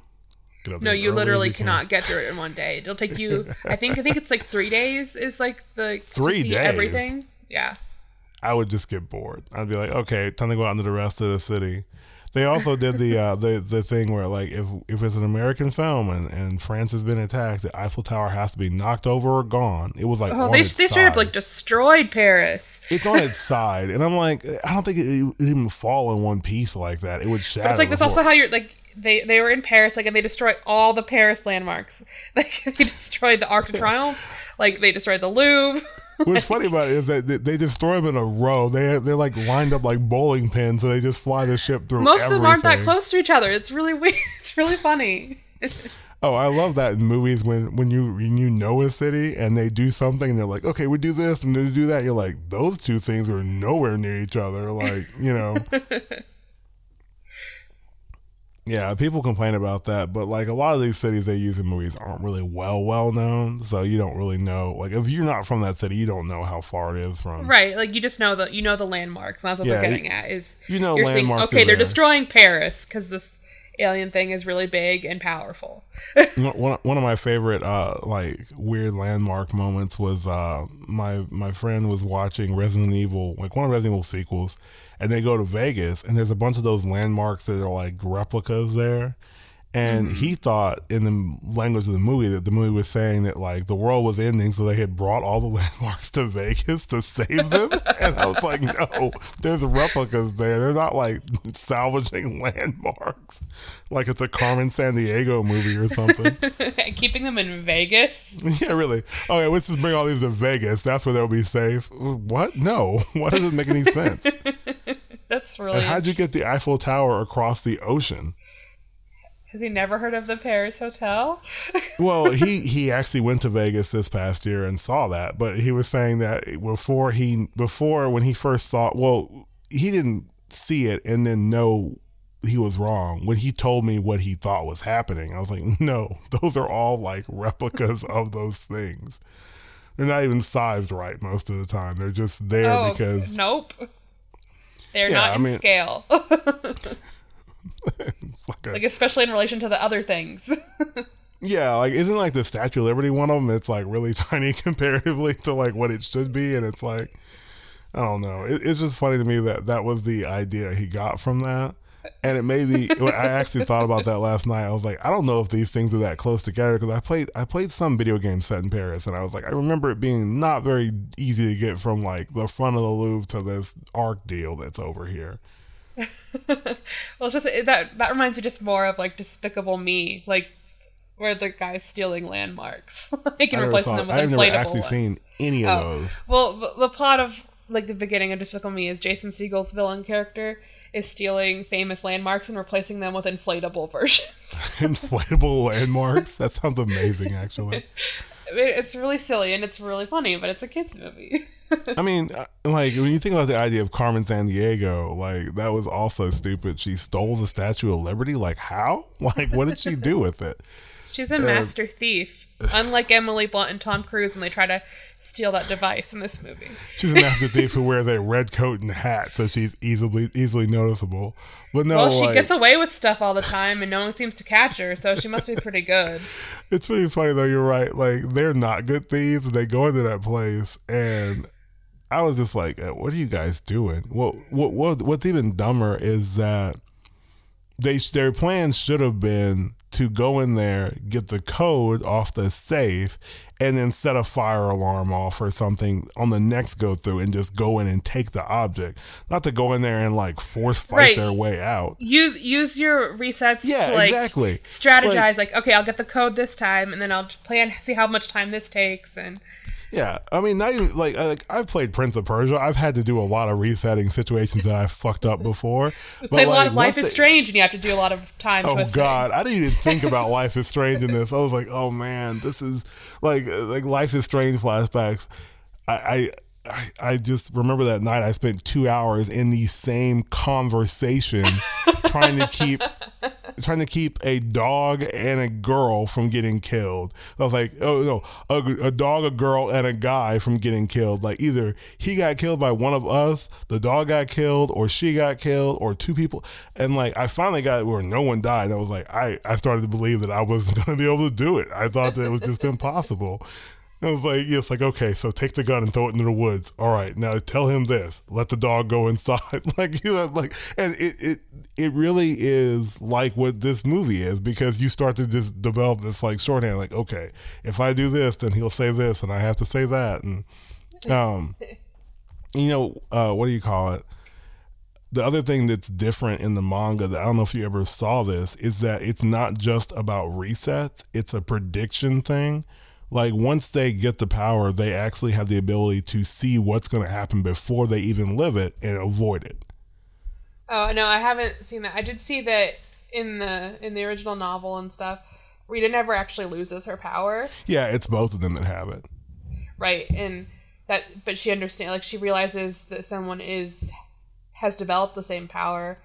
No, you literally you can. cannot get through it in one day. It'll take you. I think. I think it's like three days. Is like the Three see days? Everything. Yeah. I would just get bored. I'd be like, okay, time to go out into the rest of the city. They also did the uh, the the thing where like if if it's an American film and, and France has been attacked, the Eiffel Tower has to be knocked over or gone. It was like Oh, they they straight up like destroyed Paris. it's on its side, and I'm like, I don't think it, it would even fall in one piece like that. It would shatter. But it's like that's also how you're like they they were in Paris like and they destroyed all the Paris landmarks. Like they destroyed the Arc de Triomphe. Like they destroyed the Louvre. What's funny about it is that they- just throw them in a row. They they're like lined up like bowling pins, so they just fly the ship through. Most of them aren't that close to each other. It's really weird. It's really funny. Oh, I love that in movies when when you when you know a city and they do something and they're like, okay, we do this and they do that. You're like, those two things are nowhere near each other. Like, you know. yeah, people complain about that, but like a lot of these cities they use in movies aren't really well well known, so you don't really know. Like, if you're not from that city, you don't know how far it is from. Right, like you just know the you know the landmarks. That's what Yeah, they're getting at is you know you're landmarks okay, they're there. destroying Paris because this alien thing is really big and powerful. One- one one of my favorite uh like weird landmark moments was uh my my friend was watching Resident Evil like one of Resident Evil sequels and they go to Vegas and there's a bunch of those landmarks that are like replicas there and mm-hmm. he thought in the language of the movie that the movie was saying that like the world was ending so they had brought all the landmarks to Vegas to save them and I was like no there's replicas there they're not like salvaging landmarks like it's a Carmen Sandiego movie or something Keeping them in Vegas. yeah, really. Oh, yeah, let's just bring all these to Vegas. That's where they'll be safe. What? No. Why does it make any sense? That's really And how'd you get the Eiffel Tower across the ocean? Has he never heard of the Paris Hotel? Well, he he actually went to Vegas this past year and saw that, but he was saying that before he before when he first saw, well, he didn't see it and then know he was wrong when he told me what he thought was happening. I was like, no, those are all like replicas of those things. They're not even sized right most of the time. They're just there oh, because nope. They're Yeah, not I in mean- scale. like a, like especially in relation to the other things. yeah, like isn't like the Statue of Liberty one of them? It's like really tiny comparatively to like what it should be, and it's like I don't know. It, it's just funny to me that that was the idea he got from that. And it may be. I actually thought about that last night. I was like, I don't know if these things are that close together because I played. I played some video game set in Paris, and I was like, I remember it being not very easy to get from like the front of the Louvre to this arc deal that's over here. Well, it's just it- that that reminds me just more of like Despicable Me, like where the guy's stealing landmarks, like and replacing them with I've inflatable never actually ones. seen any of Oh. those. Well, the, the plot of like the beginning of Despicable Me is Jason Segel's villain character is stealing famous landmarks and replacing them with inflatable versions. Inflatable landmarks. That sounds amazing, actually. It's really silly and it's really funny, but it's a kids movie. I mean, uh, like when you think about the idea of Carmen Sandiego, like that was also stupid. She stole the Statue of Liberty. Like how? Like what did she do with it? She's a master thief, unlike Emily Blunt and Tom Cruise when they try to steal that device in this movie. She's a master thief who wears a red coat and hat, so she's easily easily noticeable. But no, Well, she like, gets away with stuff all the time, and no one seems to catch her, so she must be pretty good. it's pretty funny though. You're right. Like they're not good thieves. They go into that place, and I was just like, "Uh, "What are you guys doing?" What what, what what's even dumber is that they their plan should have been to go in there, get the code off the safe, and then set a fire alarm off or something on the next go through, and just go in and take the object. Not to go in there and like force fight Right. their way out. Use use your resets Yeah, to like exactly. strategize. Like- Like, okay, I'll get the code this time, and then I'll plan see how much time this takes, and Yeah, I mean, not even like, like I've played Prince of Persia. I've had to do a lot of resetting situations that I've fucked up before. But play a lot of Life is they- Strange, and you have to do a lot of time. Oh twisting. God, I didn't even think about Life is Strange in this. I was like, oh man, this is like like Life is Strange flashbacks. I. I I, I just remember that night I spent two hours in the same conversation trying to keep trying to keep a dog and a girl from getting killed. I was like, oh no, a, a dog, a girl, and a guy from getting killed. Like either he got killed by one of us, the dog got killed, or she got killed, or two people. And like I finally got where no one died. And I was like, I I started to believe that I wasn't going to be able to do it. I thought that it was just impossible. I was like, yeah, it's like, okay, so take the gun and throw it into the woods. All right, now tell him this. Let the dog go inside. like you know, like and it, it it really is like what this movie is because you start to just develop this like shorthand, like, okay, if I do this, then he'll say this and I have to say that. And um you know, uh what do you call it? The other thing that's different in the manga that I don't know if you ever saw this is that it's not just about resets, it's a prediction thing like once they get the power, they actually have the ability to see what's going to happen before they even live it and avoid it. Oh no, I haven't seen that. I did see that in the in the original novel and stuff. Rita never actually loses her power. Yeah, it's both of them that have it. Right, and that but she understands like she realizes that someone is has developed the same power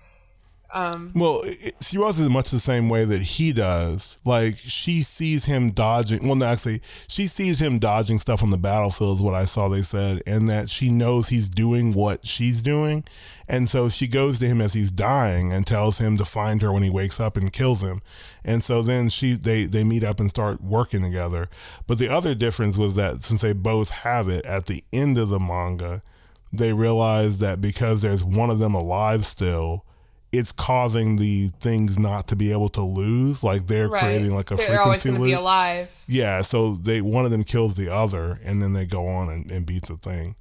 um, well, she was in much the same way that he does. Like she sees him dodging. Well, no, actually, she sees him dodging stuff on the battlefield. Is what I saw they said, and that she knows he's doing what she's doing, and so she goes to him as he's dying and tells him to find her when he wakes up and kills him. And so then she they they meet up and start working together. But the other difference was that since they both have it at the end of the manga, they realize that because there's one of them alive still it's causing the things not to be able to lose. Like they're right. creating like a they're frequency loop. Be alive. Yeah, so they one of them kills the other, and then they go on and, and beat the thing.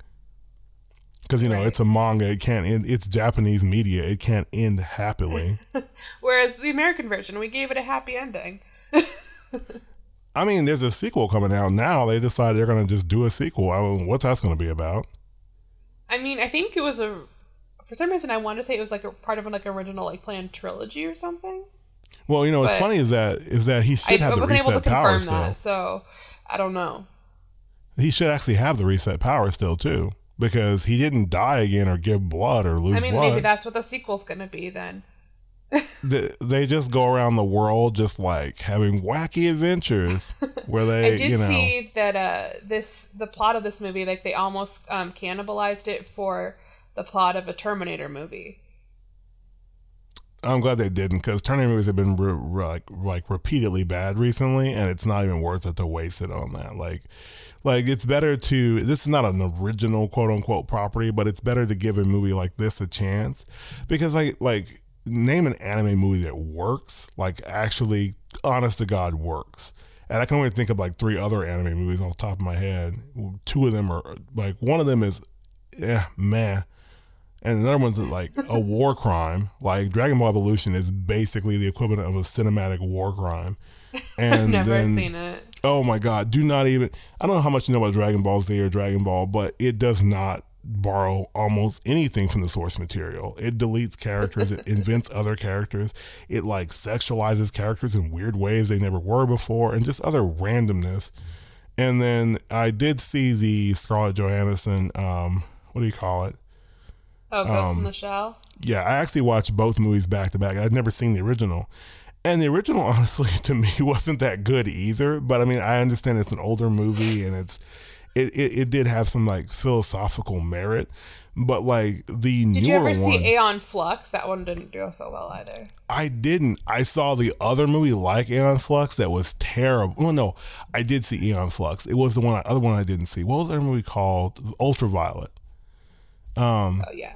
Because you know right. it's a manga, it can't end. It's Japanese media, it can't end happily. Whereas the American version, we gave it a happy ending. I mean, there's a sequel coming out now. They decided they're going to just do a sequel. I mean, what's that going to be about? I mean, I think it was a for some reason, I want to say it was like a part of an like original like planned trilogy or something. Well, you know, what's funny is that is that he should I, have I the reset power still. That, so I don't know. He should actually have the reset power still too, because he didn't die again or give blood or lose. I mean, blood. maybe that's what the sequel's gonna be then. they, they just go around the world just like having wacky adventures where they I did you know see that uh this the plot of this movie like they almost um cannibalized it for the plot of a Terminator movie. I'm glad they didn't because Terminator movies have been re- re- like like repeatedly bad recently, and it's not even worth it to waste it on that. Like, like it's better to this is not an original quote unquote property, but it's better to give a movie like this a chance because like like name an anime movie that works, like actually honest to god works. And I can only think of like three other anime movies off the top of my head. Two of them are like one of them is yeah, meh and another one's like a war crime. Like Dragon Ball Evolution is basically the equivalent of a cinematic war crime. And I've never then, seen it. Oh my god! Do not even. I don't know how much you know about Dragon Ball Z or Dragon Ball, but it does not borrow almost anything from the source material. It deletes characters, it invents other characters, it like sexualizes characters in weird ways they never were before, and just other randomness. And then I did see the Scarlett Johansson, um, what do you call it? Oh, Ghost um, in the Shell. Yeah, I actually watched both movies back to back. I'd never seen the original. And the original, honestly, to me, wasn't that good either. But I mean, I understand it's an older movie and it's it, it, it did have some like philosophical merit. But like the did newer you ever one, see Aeon Flux? That one didn't do so well either. I didn't. I saw the other movie like Aeon Flux that was terrible. Well, no, I did see Aeon Flux. It was the one other one I didn't see. What was that movie called? Ultraviolet. Um, oh yeah,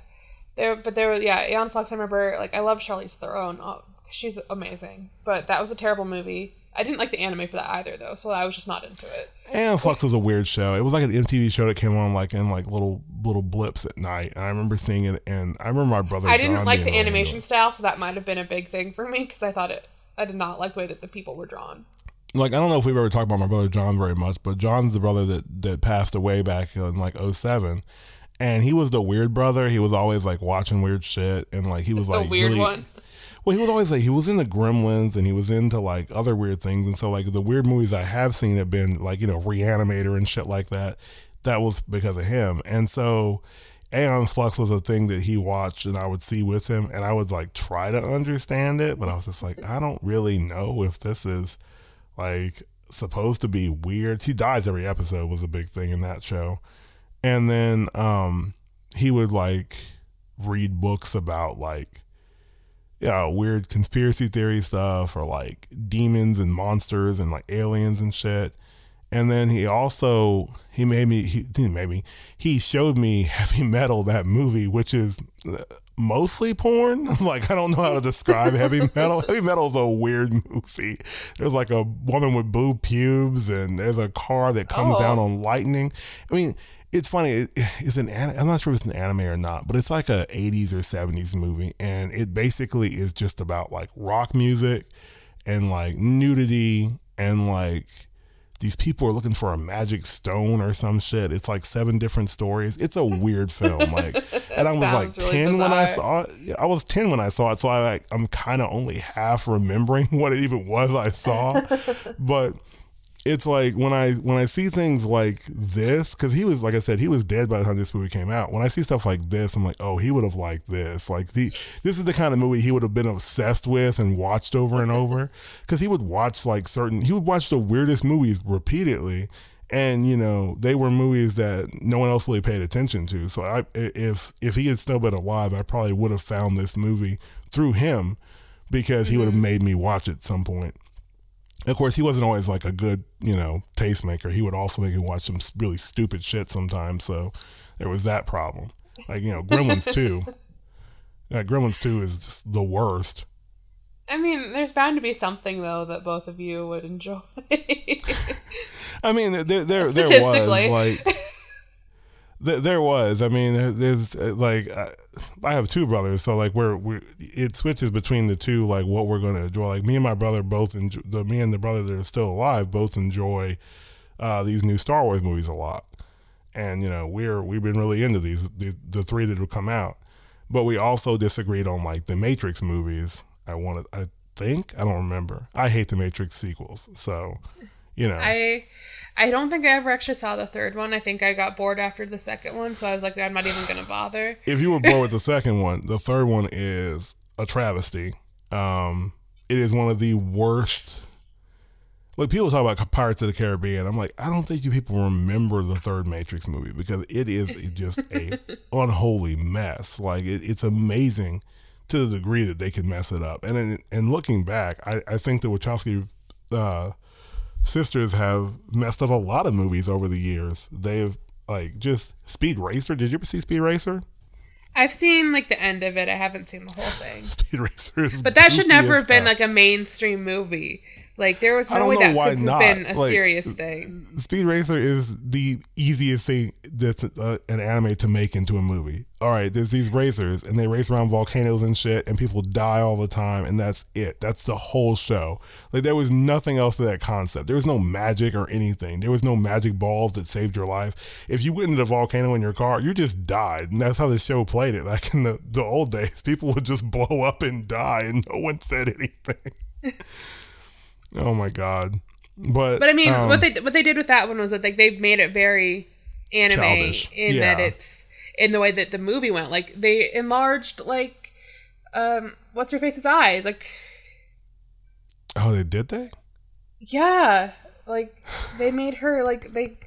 there, but there was yeah, Aeon Flux. I remember like I love Charlize Theron. Oh, she's amazing. But that was a terrible movie. I didn't like the anime for that either, though, so I was just not into it. Aeon Flux was a weird show. It was like an MTV show that came on like in like little little blips at night. And I remember seeing it, and I remember my brother. I didn't like the animation style, so that might have been a big thing for me because I thought it. I did not like the way that the people were drawn. Like I don't know if we've ever talked about my brother John very much, but John's the brother that that passed away back in like 07 and he was the weird brother. He was always like watching weird shit, and like he was like weird really, one. Well, he was always like he was into Gremlins, and he was into like other weird things, and so like the weird movies I have seen have been like you know Reanimator and shit like that. That was because of him, and so Aeon Flux was a thing that he watched and I would see with him, and I would like try to understand it, but I was just like, I don't really know if this is like supposed to be weird. He dies every episode was a big thing in that show, and then um, he would like read books about like you know, weird conspiracy theory stuff or like demons and monsters and like aliens and shit. And then he also he made me he didn't made me he showed me heavy metal that movie which is uh, mostly porn like i don't know how to describe heavy metal heavy metal is a weird movie there's like a woman with blue pubes and there's a car that comes Oh. down on lightning i mean it's funny it, it's an i'm not sure if it's an anime or not but it's like a 80s or 70s movie and it basically is just about like rock music and like nudity and like these people are looking for a magic stone or some shit. It's like seven different stories. It's a weird film. Like, and I was like really ten when I saw it. I was ten when I saw it, so I like I'm kind of only half remembering what it even was I saw. but it's like when I when I see things like this, because he was like I said, he was dead by the time this movie came out. When I see stuff like this, I'm like, oh, he would have liked this. Like the this is the kind of movie he would have been obsessed with and watched over and over. Because he would watch like certain, he would watch the weirdest movies repeatedly, and you know they were movies that no one else really paid attention to. So I if if he had still been alive, I probably would have found this movie through him because he would have mm-hmm. made me watch it at some point. Of course, he wasn't always like a good, you know, tastemaker. He would also make you watch some really stupid shit sometimes. So there was that problem. Like, you know, Gremlins 2. Yeah, Gremlins 2 is just the worst. I mean, there's bound to be something though that both of you would enjoy. I mean, there, there, there was like, there, there was. I mean, there's uh, like, I, I have two brothers, so like, we're we it switches between the two, like what we're gonna enjoy. Like me and my brother both enjoy. The me and the brother that are still alive both enjoy uh, these new Star Wars movies a lot, and you know, we're we've been really into these, these the three that have come out, but we also disagreed on like the Matrix movies. I wanted, I think, I don't remember. I hate the Matrix sequels, so you know. I I don't think I ever actually saw the third one. I think I got bored after the second one, so I was like, I'm not even gonna bother. if you were bored with the second one, the third one is a travesty. Um, it is one of the worst. Like people talk about Pirates of the Caribbean, I'm like, I don't think you people remember the third Matrix movie because it is just a unholy mess. Like it, it's amazing to the degree that they can mess it up. And and looking back, I, I think the Wachowski uh, sisters have messed up a lot of movies over the years. They've like just Speed Racer. Did you ever see Speed Racer? I've seen like the end of it. I haven't seen the whole thing. Speed Racer is But that should never have been like a mainstream movie. Like there was I no don't way know that why could have not. been a Like, serious thing. Speed Racer is the easiest thing that's uh, an anime to make into a movie. All right, there's these racers and they race around volcanoes and shit, and people die all the time, and that's it. That's the whole show. Like there was nothing else to that concept. There was no magic or anything. There was no magic balls that saved your life. If you went into the volcano in your car, you just died, and that's how the show played it. Like in the the old days, people would just blow up and die, and no one said anything. oh my god. But But I mean, um, what they what they did with that one was that like they've made it very anime Childish. in that it's in the way that the movie went. Like they enlarged like um what's her face's eyes. Like Oh, they did they? yeah, like they made her like they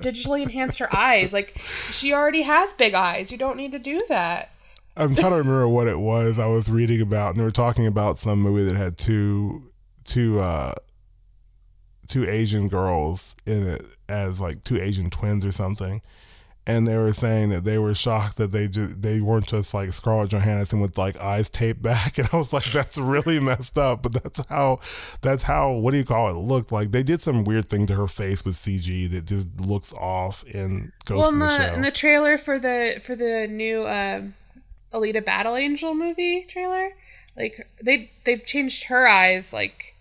digitally enhanced her eyes. Like she already has big eyes. You don't need to do that. I'm trying to remember what it was I was reading about, and they were talking about some movie that had two two uh two Asian girls in it as like two Asian twins or something. And they were saying that they were shocked that they just they weren't just like Scarlett Johansson with like eyes taped back, and I was like, "That's really messed up." But that's how, that's how what do you call it? Looked like they did some weird thing to her face with CG that just looks off in Ghost well, in the, the, in the trailer for the for the new um, Alita Battle Angel movie trailer, like they they've changed her eyes like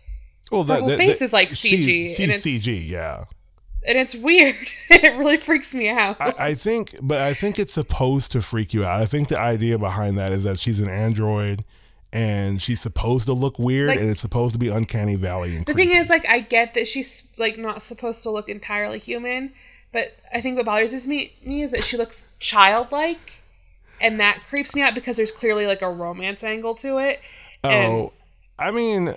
well, the whole face is like CG, and it's- CG, yeah. and it's weird. it really freaks me out. I, I think, but I think it's supposed to freak you out. I think the idea behind that is that she's an android and she's supposed to look weird Like- and it's supposed to be uncanny valley and the creepy. thing is, like, I get that she's like not supposed to look entirely human, but I think what bothers me me is that she looks childlike. and that creeps me out because there's clearly like a romance angle to it. Oh, and Oh, I mean,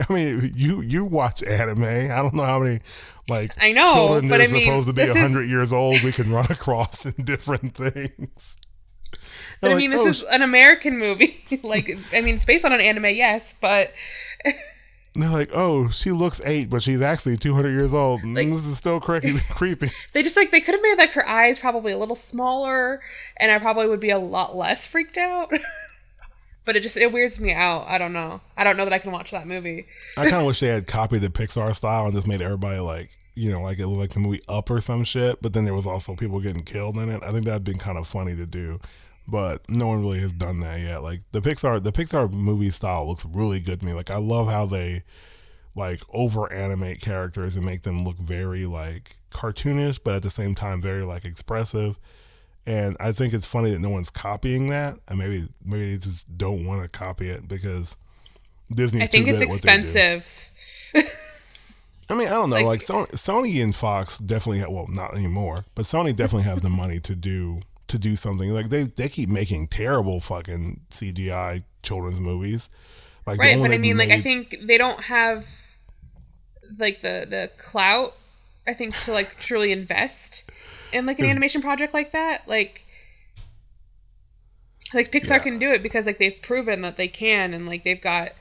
I mean, you you watch anime. I don't know how many like I know, children but that I are mean, supposed to be this is- hundred years old we can run across in different things. but I mean, like, this "Oh, is an American movie. like, I mean, it's based on an anime, yes, but They're like, oh, she looks eight, but she's actually 200 years old. Mm, this is still creepy. creepy. they just like they could have made like her eyes probably a little smaller, and I probably would be a lot less freaked out. But it just it weirds me out. I don't know. I don't know that I can watch that movie. I kind of wish they had copied the Pixar style and just made everybody like, you know, like it was like the movie Up or some shit. But then there was also people getting killed in it. I think that'd been kind of funny to do, but no one really has done that yet. Like the Pixar, the Pixar movie style looks really good to me. Like I love how they like over animate characters and make them look very like cartoonish, but at the same time very like expressive. And I think it's funny that no one's copying that, and maybe maybe they just don't want to copy it because Disney's I think it's at what they do. expensive. I mean, I don't know. Like, Like- Sony, Sony and Fox definitely, have, well, not anymore, but Sony definitely has the money to do to do something. Like they they keep making terrible fucking CGI children's movies. Like right but i mean like i think they don't have like the the clout i think to like truly invest in like an animation project like that like like pixar Yeah. can do it because like they've proven that they can and like they've got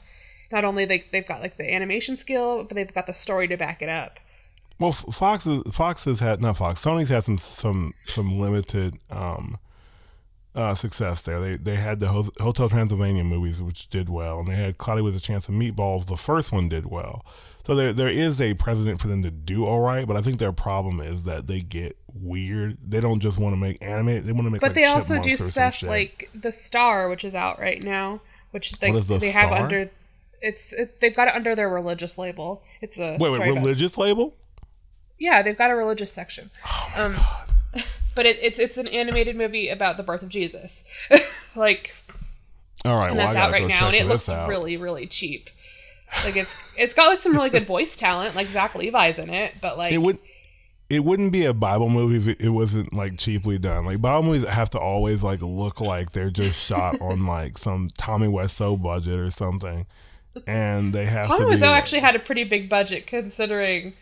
not only like they've got like the animation skill but they've got the story to back it up Well, Fox is- Fox has had not Fox. Sony's had some some some limited um, uh, success there. They they had the Hotel Transylvania movies, which did well, and they had Cloudy with a Chance of Meatballs. The first one did well, so there there is a precedent for them to do all right. But I think their problem is that they get weird. They don't just want to make anime; they want to make but like they also do stuff like the star which is out right now which is The they have under it's it, they've got it under their religious label it's a wait, wait, religious label? Yeah, they've got a religious section. Oh um, but it, it's it's an animated movie about the birth of Jesus. like, All right, and well, I that's out right now, and it looks out. really really cheap. Like it's it's got like some really good voice talent, like Zach Levi's in it, but like it would it wouldn't be a Bible movie if it, wasn't like cheaply done. Like Bible movies have to always like look like they're just shot on like some Tommy Wiseau budget or something, and they have Tommy to be. Wiseau like- actually had a pretty big budget considering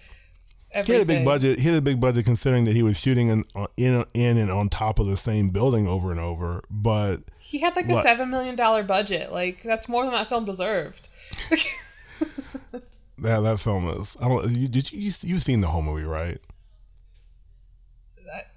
he had a big budget. He had a big budget considering that he was shooting in uh, in in and on top of the same building over and over. But He had like a seven million dollar budget. Like that's more than that film deserved. that that film is. I don't. You, did you you you've seen the whole movie, right?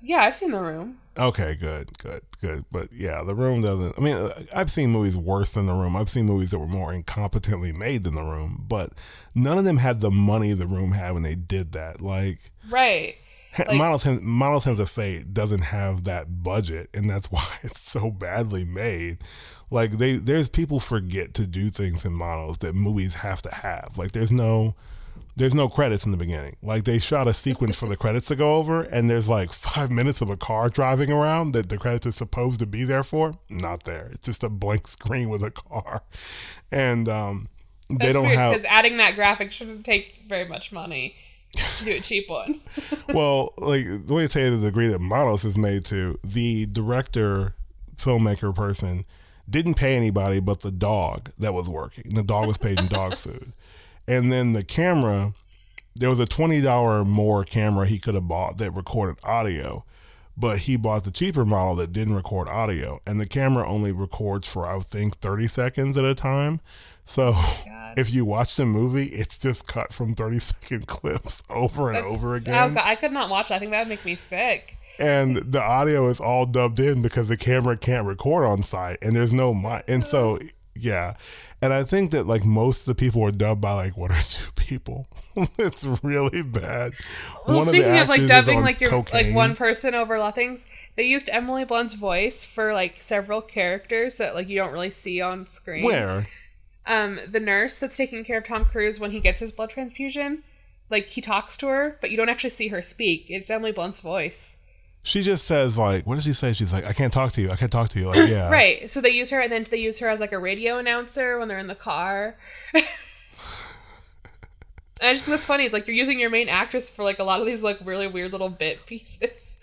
yeah, I've seen The Room. Okay, good, good, good. But yeah, the room doesn't. I mean, uh, I've seen movies worse than the room. I've seen movies that were more incompetently made than the room, but none of them had the money the room had when they did that. Like, Right. Like- Manos: The Hands, Model Sense of Fate doesn't have that budget, and that's why it's so badly made. Like, they there's people forget to do things in Manos that movies have to have. Like, there's no. There's no credits in the beginning. Like they shot a sequence for the credits to go over, and there's like five minutes of a car driving around that the credits are supposed to be there for. Not there. It's just a blank screen with a car, and um, they That's don't weird have. because adding that graphic shouldn't take very much money to do a cheap one. well, like the way to say it, the degree that Manos is made to, the director, filmmaker person didn't pay anybody but the dog that was working. The dog was paid in dog food. And then the camera, there was a $20 more camera he could have bought that recorded audio, but he bought the cheaper model that didn't record audio. And the camera only records for, I think, 30 seconds at a time. So God. if you watch the movie, it's just cut from 30 second clips over and That's- over Oh, again God, I could not watch that. I think that would make me sick. And the audio is all dubbed in because the camera can't record on site and there's no mic and so yeah and i think that like most of the people are dubbed by like one or two people it's really bad Well, One speaking of like dubbing like your like one person over a lot of things, they used Emily Blunt's voice for like several characters that like you don't really see on screen. where Um, the nurse that's taking care of Tom Cruise when he gets his blood transfusion, like he talks to her, but you don't actually see her speak. It's Emily Blunt's voice. She just says like what does she say she's like i can't talk to you i can't talk to you like yeah Right. So they use her, and then they use her as like a radio announcer when they're in the car. And I just think that's funny. It's like you're using your main actress for like a lot of these like really weird little bit pieces.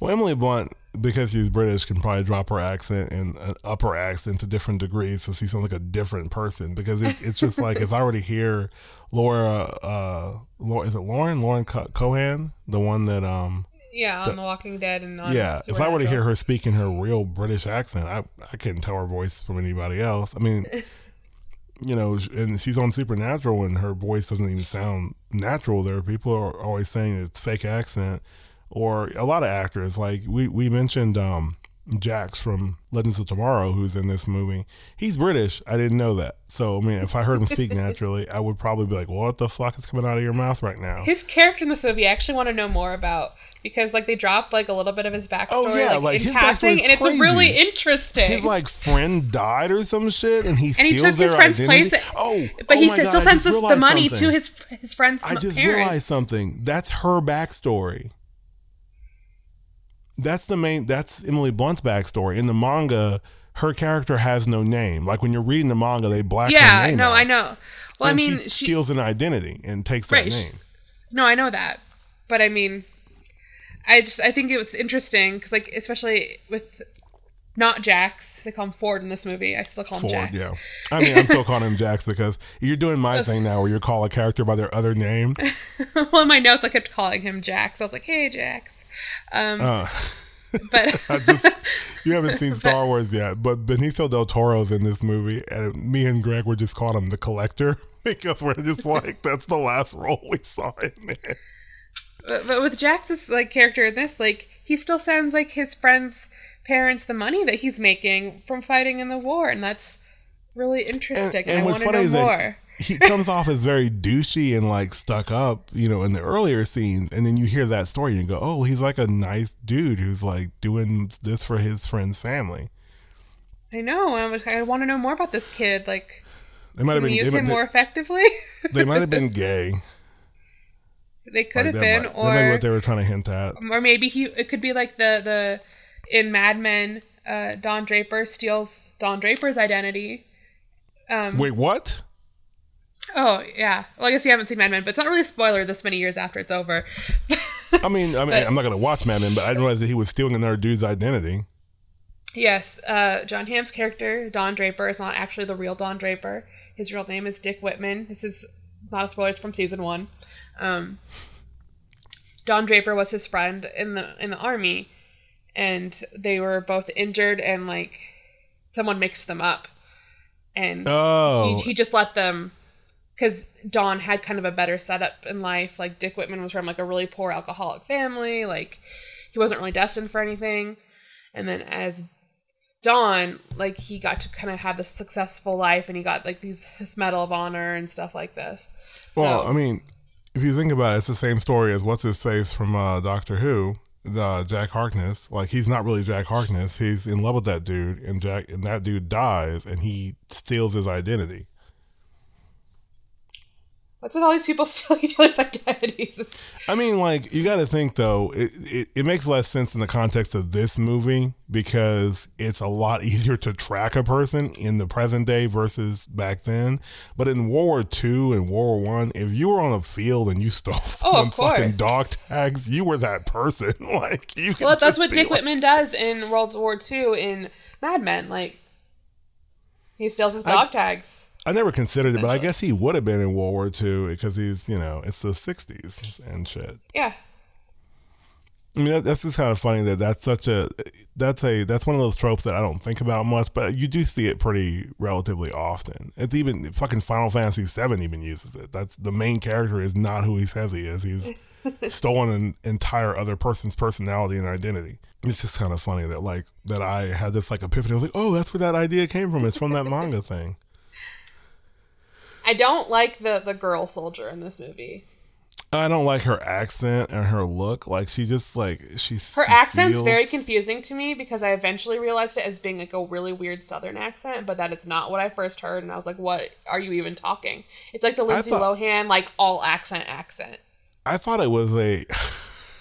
well emily blunt because she's British, can probably drop her accent and uh, upper accent to different degrees, so she sounds like a different person. Because it's it's just like if I were to hear Laura, uh, Laura is it Lauren Lauren Co- Cohan, the one that um Yeah, on The Walking Dead and on yeah, if I were to hear her speak in her real British accent, I I couldn't tell her voice from anybody else. I mean, you know, and she's on Supernatural, and her voice doesn't even sound natural. There, people are always saying it's fake accent, or a lot of actors like we we mentioned um, Jax from Legends of Tomorrow, who's in this movie. He's British. I didn't know that. So I mean, if I heard him speak naturally, I would probably be like, "What the fuck is coming out of your mouth right now?" his character in this movie, I actually want to know more about because like they dropped like a little bit of his backstory Oh, yeah, like, like, in his passing, and it's really interesting. his like friend died or some shit, and he and steals he took their his friend's identity. place. oh, but oh he still God, sends the money something. to his his friend's I just parents. realized something. That's her backstory. That's the main. That's Emily Blunt's backstory. In the manga, her character has no name. Like when you're reading the manga, they black her yeah, no, out. I know. Well, I And mean, she, she, steals an identity and takes Right, that she- name. no, I know that, but I mean, I just I think it was interesting because like especially with not Jax, they call him Ford in this movie. I still call him Ford, Jax. yeah. I mean, I'm still calling him Jax because you're doing my thing now, where you call a character by their other name. well, in my notes, I kept calling him Jax. I was like, "Hey, Jax," um, Uh, but I just you haven't seen Star Wars yet, but Benicio del Toro's in this movie, and me and Greg were just calling him the Collector because we're just like that's the last role we saw him in. But, but with Jax's like character in this, like he still sends like his friends' parents the money that he's making from fighting in the war, and that's really interesting. And, I want to know is that more. he comes off as very douchey and like stuck up, you know, in the earlier scenes, and then you hear that story and go, "Oh, he's like a nice dude who's like doing this for his friend's family." I know. I, was- I want to know more about this kid. Like, They might have been use him more effectively? they might have been gay. They could Like, have been, might- or what they were trying to hint at. or maybe he. It could be like the the in Mad Men. Uh, Don Draper steals Don Draper's identity. Um, Wait, what? Oh yeah. Well, I guess you haven't seen Mad Men, but it's not really a spoiler this many years after it's over. I mean, I mean, I'm not gonna watch Mad Men, but I didn't realize that he was stealing another dude's identity. yes, uh, John Hamm's character Don Draper is not actually the real Don Draper. His real name is Dick Whitman. This is not a spoiler; it's from season one. Um, Don Draper was his friend in the in the army, and they were both injured, and like someone mixed them up, and Oh, he, he just let them because Don had kind of a better setup in life. Like Dick Whitman was from like a really poor alcoholic family. Like he wasn't really destined for anything. And then as Don, like he got to kind of have this successful life, and he got like these this Medal of Honor and stuff like this. well, so, I mean, if you think about it, it's the same story as what's his face from uh, Doctor Who, uh, Jack Harkness. Like he's not really Jack Harkness. He's in love with that dude, and Jack and that dude dies, and he steals his identity. What's with all these people stealing each other's identities? I mean, like you got to think though, it, it it makes less sense in the context of this movie because it's a lot easier to track a person in the present day versus back then. But in World War II and World War One, if you were on a field and you stole Oh, fucking dog tags, you were that person. like you. Well, that's what Dick like- Whitman does in World War II in Mad Men. Like he steals his I- dog tags. I never considered it, but I guess he would have been in World War II because he's you know it's the '60s and shit. Yeah. I mean, that, that's just kind of funny that that's such a that's a that's one of those tropes that I don't think about much, but you do see it pretty relatively often. It's even fucking Final Fantasy VII even uses it. That's the main character is not who he says he is. He's stolen an entire other person's personality and identity. It's just kind of funny that like that I had this like epiphany. I was like, oh, that's where that idea came from. It's from that manga thing. I don't like the the girl soldier in this movie. I don't like her accent and her look. Like she just like she's Her she accent's feels- very confusing to me because I eventually realized it as being like a really weird southern accent, but that it's not what I first heard and I was like, What are you even talking? It's like the Lindsay thought- Lohan like all accent accent. I thought it was a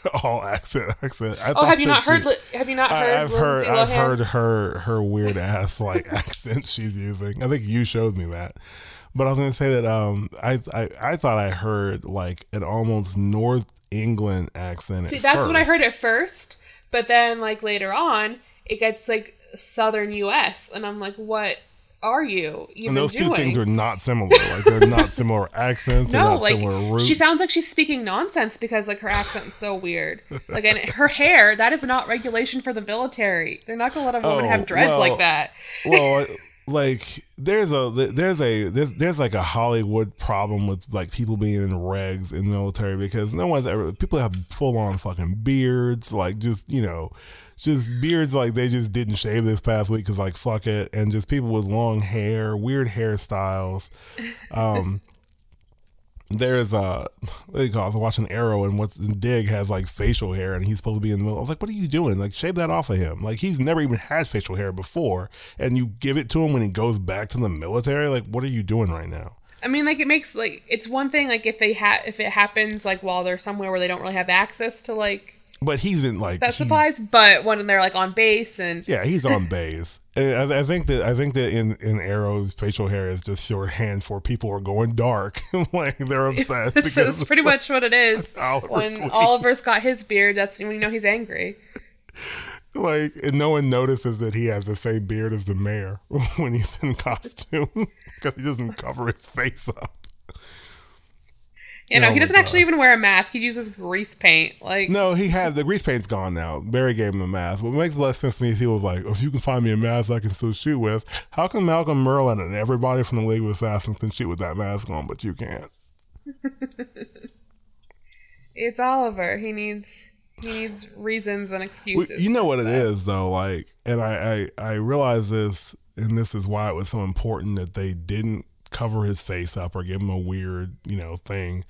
all accent accent. I Oh, thought have you not heard she- Li- have you not heard I, have heard I've Lohan? heard her her weird ass like accent she's using. I think you showed me that. But I was gonna say that um I I, I thought I heard like an almost North England accent. See, at that's what I heard at first, But then like later on, it gets like southern U.S. and I'm like, what are you? And those doing? two things are not similar. Like they're not similar accents. No, like similar roots. she sounds like she's speaking nonsense because like her accent's so weird. Like and her hair, that is not regulation for the military. They're not gonna let a woman Oh, have dreads well, like that. well, uh, like there's a there's a there's, there's like a Hollywood problem with like people being in regs in the military because no one's ever people have full on fucking beards like just you know just beards like they just didn't shave this past week because like fuck it and just people with long hair weird hairstyles um there's a what do you call it? I was watching Arrow and what's Dig has like facial hair and he's supposed to be in the middle. I was like, what are you doing? Like shave that off of him. Like he's never even had facial hair before, and you give it to him when he goes back to the military. Like what are you doing right now? I mean, like it makes like it's one thing like if they ha if it happens like while they're somewhere where they don't really have access to like But he's in like that supplies, but when they're like on base and Yeah, he's on base, and I, I think that I think that in in Arrow's facial hair is just shorthand for people are going dark, like they're upset that's, that's pretty much what it is. Oliver when Queen. Oliver's got his beard, that's when you know he's angry. like and no one notices that he has the same beard as the mayor when he's in costume because he doesn't cover his face up. You know, Oh he doesn't actually even wear a mask. He uses grease paint. Like No, he had the grease paint's gone now. Barry gave him a mask. What makes less sense to me is he was like, if you can find me a mask I can still shoot with, how come Malcolm Merlyn and everybody from the League of Assassins can shoot with that mask on, but you can't? it's Oliver. He needs he needs reasons and excuses. you know what it stuff. is though, like, and I, I I realize this, and this is why it was so important that they didn't cover his face up or give him a weird, you know, thing.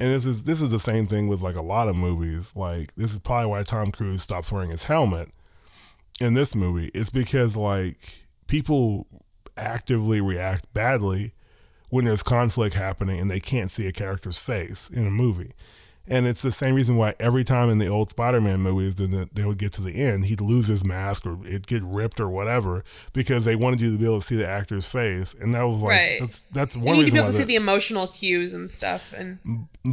And this is this is the same thing with like a lot of movies. Like this is probably why Tom Cruise stops wearing his helmet in this movie. It's because like people actively react badly when there's conflict happening and they can't see a character's face in a movie. And it's the same reason why every time in the old Spider-Man movies, then they would get to the end, he'd lose his mask or it'd get ripped or whatever because they wanted you to be able to see the actor's face, and that was like Right. that's that's You one need to be able to see the emotional cues and stuff. And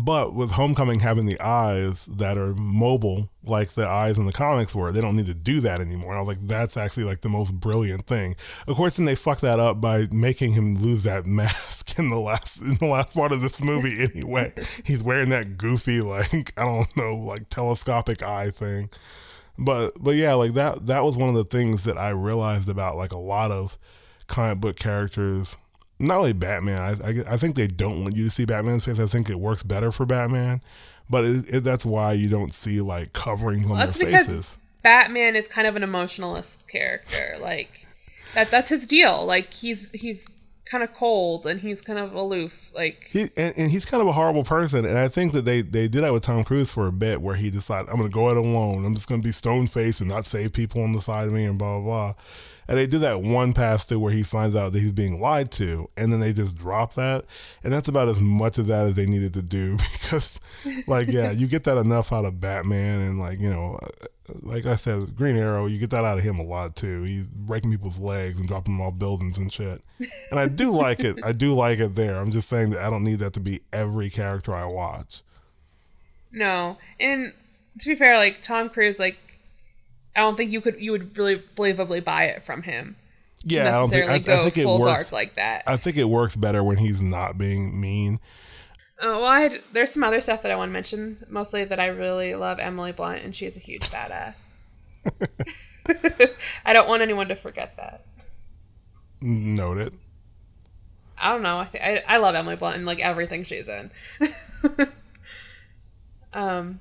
but with Homecoming having the eyes that are mobile, like the eyes in the comics were, they don't need to do that anymore. And I was like, that's actually like the most brilliant thing. Of course, then they fucked that up by making him lose that mask in the last in the last part of this movie. Anyway, he's wearing that goofy like I don't know like telescopic eye thing. But but yeah, like that that was one of the things that I realized about like a lot of comic book characters. Not only Batman, I, I, I think they don't want you to see Batman's face. I think it works better for Batman, but it, it, that's why you don't see like coverings on that's their faces. Batman is kind of an emotionalist character. Like that that's his deal. Like he's he's kind of cold and he's kind of aloof. Like He and, and he's kind of a horrible person, and I think that they they did that with Tom Cruise for a bit, where he decided I'm going to go it alone. I'm just going to be stone faced and not save people on the side of me and blah blah blah. And they do that one pass through where he finds out that he's being lied to, and then they just drop that, and that's about as much of that as they needed to do because, like, yeah, you get that enough out of Batman, and like you know, uh, like I said, Green Arrow, you get that out of him a lot too. He's breaking people's legs and dropping them off buildings and shit. And I do like it. I do like it there. I'm just saying that I don't need that to be every character I watch. no. And to be fair, like Tom Cruise, like I don't think you could you would really believably buy it from him. Yeah, I don't think. I, necessarily I think it full works. dark like that. I think it works better when he's not being mean. Oh well, I had, there's some other stuff that I want to mention. Mostly that I really love Emily Blunt, and she's a huge badass. I don't want anyone to forget that. Note it. I don't know. I, I, I love Emily Blunt and like everything she's in. um,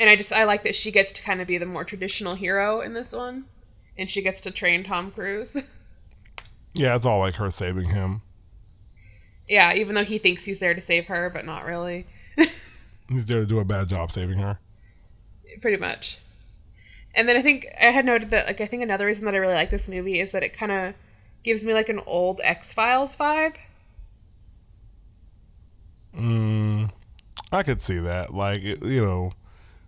and I just I like that she gets to kind of be the more traditional hero in this one, and she gets to train Tom Cruise. Yeah, it's all like her saving him. yeah, even though he thinks he's there to save her, but not really. He's there to do a bad job saving her. pretty much. And then I think I had noted that like I think another reason that I really like this movie is that it kind of gives me like an old X Files vibe. Mm, I could see that. Like you know,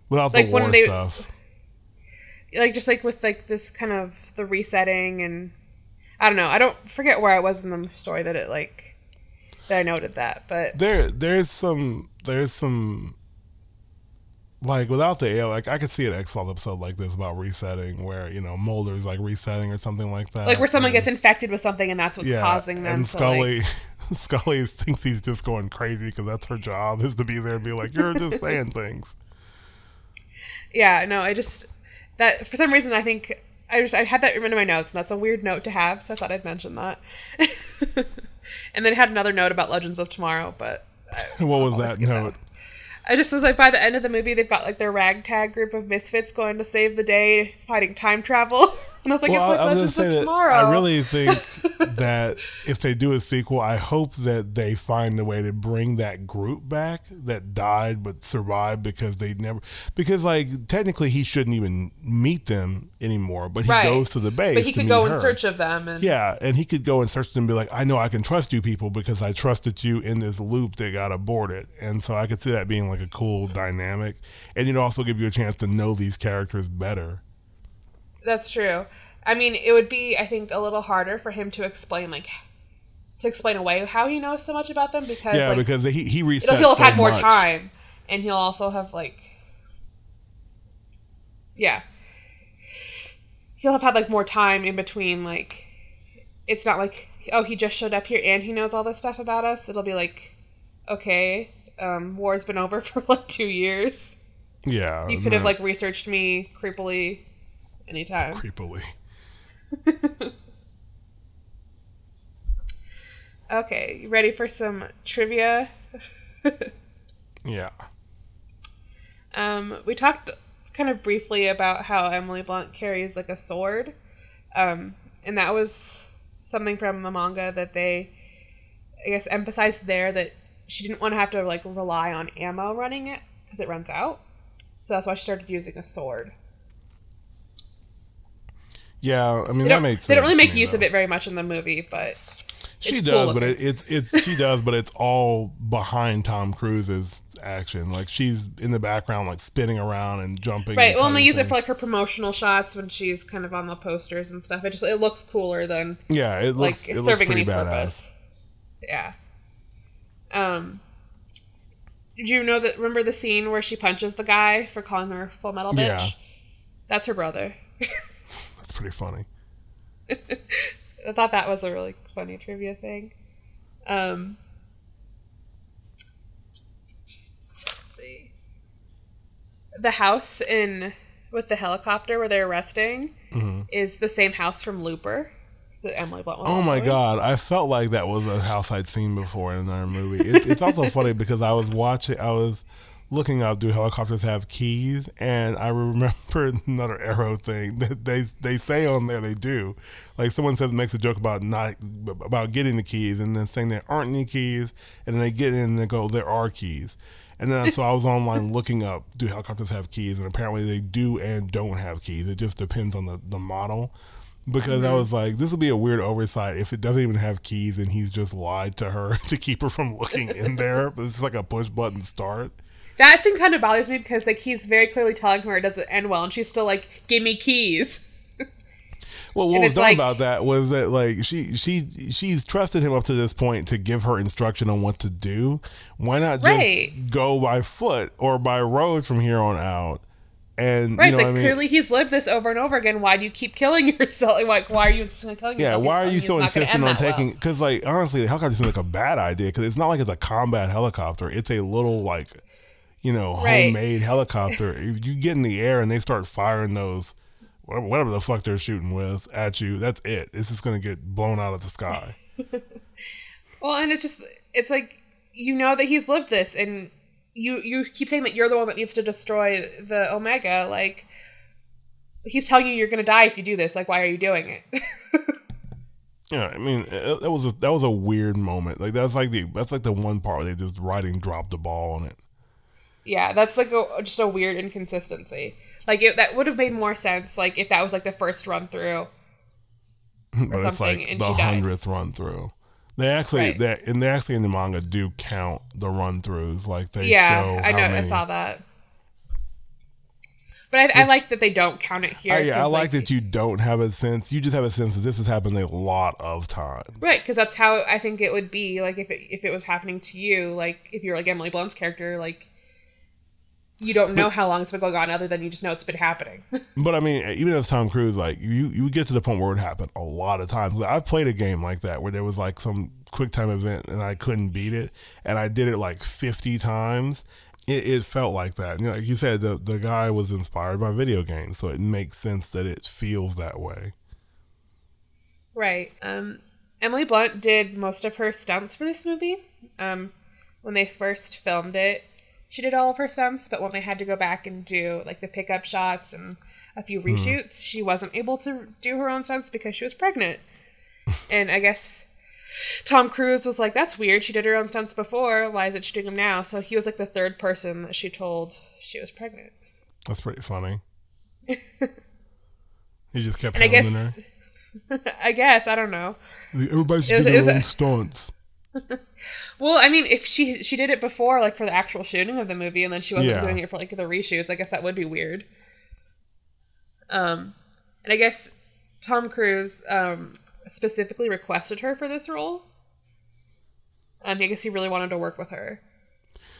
without Like the war they- stuff. Like just like with like this kind of the resetting and I don't know. I don't forget where I was in the story that it like that I noted that, but There, there's some, there's some like without the ale, like I could see an X Files episode like this about resetting, where you know Mulder's like resetting or something like that, like where someone and- gets infected with something and that's what's causing them and Scully. like Scully thinks he's just going crazy because that's her job is to be there and be like, "You're just saying things." Yeah no i just that for some reason i think i just i had that written in my notes and that's a weird note to have so i thought i'd mention that. And then I had another note about legends of tomorrow but what was that skip that. note? i just was like by the end of the movie they've got like their ragtag group of misfits going to save the day fighting time travel and i was like Well, it's like I legends say of tomorrow I really think that if they do a sequel, I hope that they find a way to bring that group back that died but survived because they never because like technically he shouldn't even meet them anymore, but he Right. goes to the base. but he could go her. in search of them and Yeah, and he could go and search them and be like, I know I can trust you people because I trusted you in this loop that got aborted. And so I could see that being like a cool dynamic. And it'd also give you a chance to know these characters better. That's true. I mean, it would be, I think, a little harder for him to explain, like, to explain away how he knows so much about them because, Yeah, like, because he, he resets he'll have so had more much. time, and he'll also have like, yeah, he'll have had like more time in between. Like, it's not like, oh, he just showed up here and he knows all this stuff about us. It'll be like, okay, um, war's been over for like two years. Yeah. You could have like researched me creepily anytime. creepily. Okay, you ready for some trivia? Yeah. Um, we talked kind of briefly about how Emily Blunt carries like a sword, um, and that was something from the manga that they, I guess, emphasized there that she didn't want to have to like rely on ammo running it because it runs out. So that's why she started using a sword. Yeah, I mean They that makes sense. they don't really make use though. of it very much in the movie, but She does, cool but it, it's it's she does, but it's all behind Tom Cruise's action. Like she's in the background, like spinning around and jumping. right. and Well, and they use it for like her promotional shots when she's kind of on the posters and stuff. It just it looks cooler than yeah, it like looks it it's looks serving pretty any badass. purpose. Yeah. Um. Did you know that? Remember the scene where she punches the guy for calling her full metal bitch? Yeah. That's her brother. Pretty funny. I thought that was a really funny trivia thing. Um. let's see. The house in with the helicopter where they're arresting is the same house from Looper that Emily Blunt. Mm-hmm. Oh my god, I felt like that was a house I'd seen before in another movie. It, it's also funny because I was watching, I was looking up, do helicopters have keys? And I remember another arrow thing that they they say on there they do. Like someone says makes a joke about not about getting the keys, and then saying there aren't any keys, and then they get in and they go there are keys. And then so I was online looking up, do helicopters have keys? And apparently they do and don't have keys. It just depends on the, the model because I mm-hmm. was like, this would be a weird oversight if it doesn't even have keys and he's just lied to her to keep her from looking in there. But it's like a push button start. That scene kind of bothers me because like he's very clearly telling her it doesn't end well, and she's still like, "Give me keys." Well, what And was dumb like- about that was that like she she she's trusted him up to this point to give her instruction on what to do. Why not just Right. go by foot or by road from here on out? And Right? you know like what I mean? clearly he's lived this over and over again. Why do you keep killing yourself? Like, why are you insisting on killing yourself? Yeah, why are you so it's not gonna insistent on taking? Because like honestly, the helicopter seems like a bad idea because it's not like it's a combat helicopter. It's a little like, you know, Right. homemade helicopter. If you get in the air and they start firing those, whatever, whatever the fuck they're shooting with at you, that's it. It's just gonna get blown out of the sky. Well, and it's just it's like you know that he's lived this, and you you keep saying that you're the one that needs to destroy the Omega. Like he's telling you you're going to die if you do this. Like, why are you doing it? Yeah, I mean, that was a, that was a weird moment. Like that's like the that's like the one part where they just writing dropped the ball on it. Yeah, that's like a, just a weird inconsistency. Like it, that would have made more sense. Like if that was like the first run through. but it's like the hundredth run through. They actually Right. that and they actually in the manga do count the run throughs. Like they Yeah, I know. many. I saw that. But I, I like that they don't count it here. I, yeah, I 'cause, like that you don't have a sense. You just have a sense that this has happened a lot of times. Right, because that's how I think it would be. Like if it if it was happening to you, like if you're like Emily Blunt's character, like you don't know how long it's been going on, other than you just know it's been happening. But I mean, even as Tom Cruise, like you, you get to the point where it happened a lot of times. I've played a game like that where there was like some quick time event and I couldn't beat it, and I did it like fifty times. It, it felt like that. You know, like you said, the the guy was inspired by video games, so it makes sense that it feels that way. Right. Um, Emily Blunt did most of her stunts for this movie. Um, when they first filmed it, she did all of her stunts, but when they had to go back and do like the pickup shots and a few reshoots, mm. she wasn't able to do her own stunts because she was pregnant. and I guess Tom Cruise was like, "That's weird. She did her own stunts before. Why is it she doing them now?" So he was like the third person that she told she was pregnant. That's pretty funny. he just kept and hounding her. I guess I don't know. Everybody's doing their own a, stunts. Well, I mean, if she she did it before, like for the actual shooting of the movie, and then she wasn't yeah. doing it for like the reshoots, I guess that would be weird. Um, and I guess Tom Cruise um specifically requested her for this role. Um, I guess he really wanted to work with her,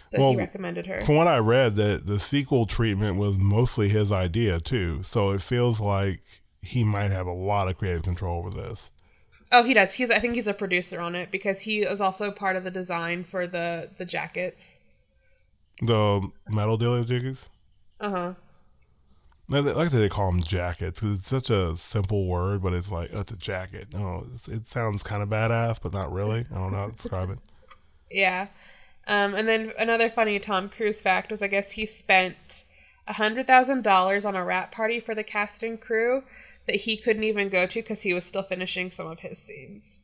so well, he recommended her. From what I read, that the sequel treatment was mostly his idea too, so it feels like he might have a lot of creative control over this. Oh, he does. He's I think he's a producer on it because he was also part of the design for the the jackets. The metal dealer jackets. Uh huh. Like, like they call them jackets because it's such a simple word, but it's like oh, it's a jacket. Oh, it sounds kind of badass, but not really. I don't know how to describe it. Yeah, um, and then another funny Tom Cruise fact was I guess he spent a hundred thousand dollars on a wrap party for the cast and crew that he couldn't even go to because he was still finishing some of his scenes.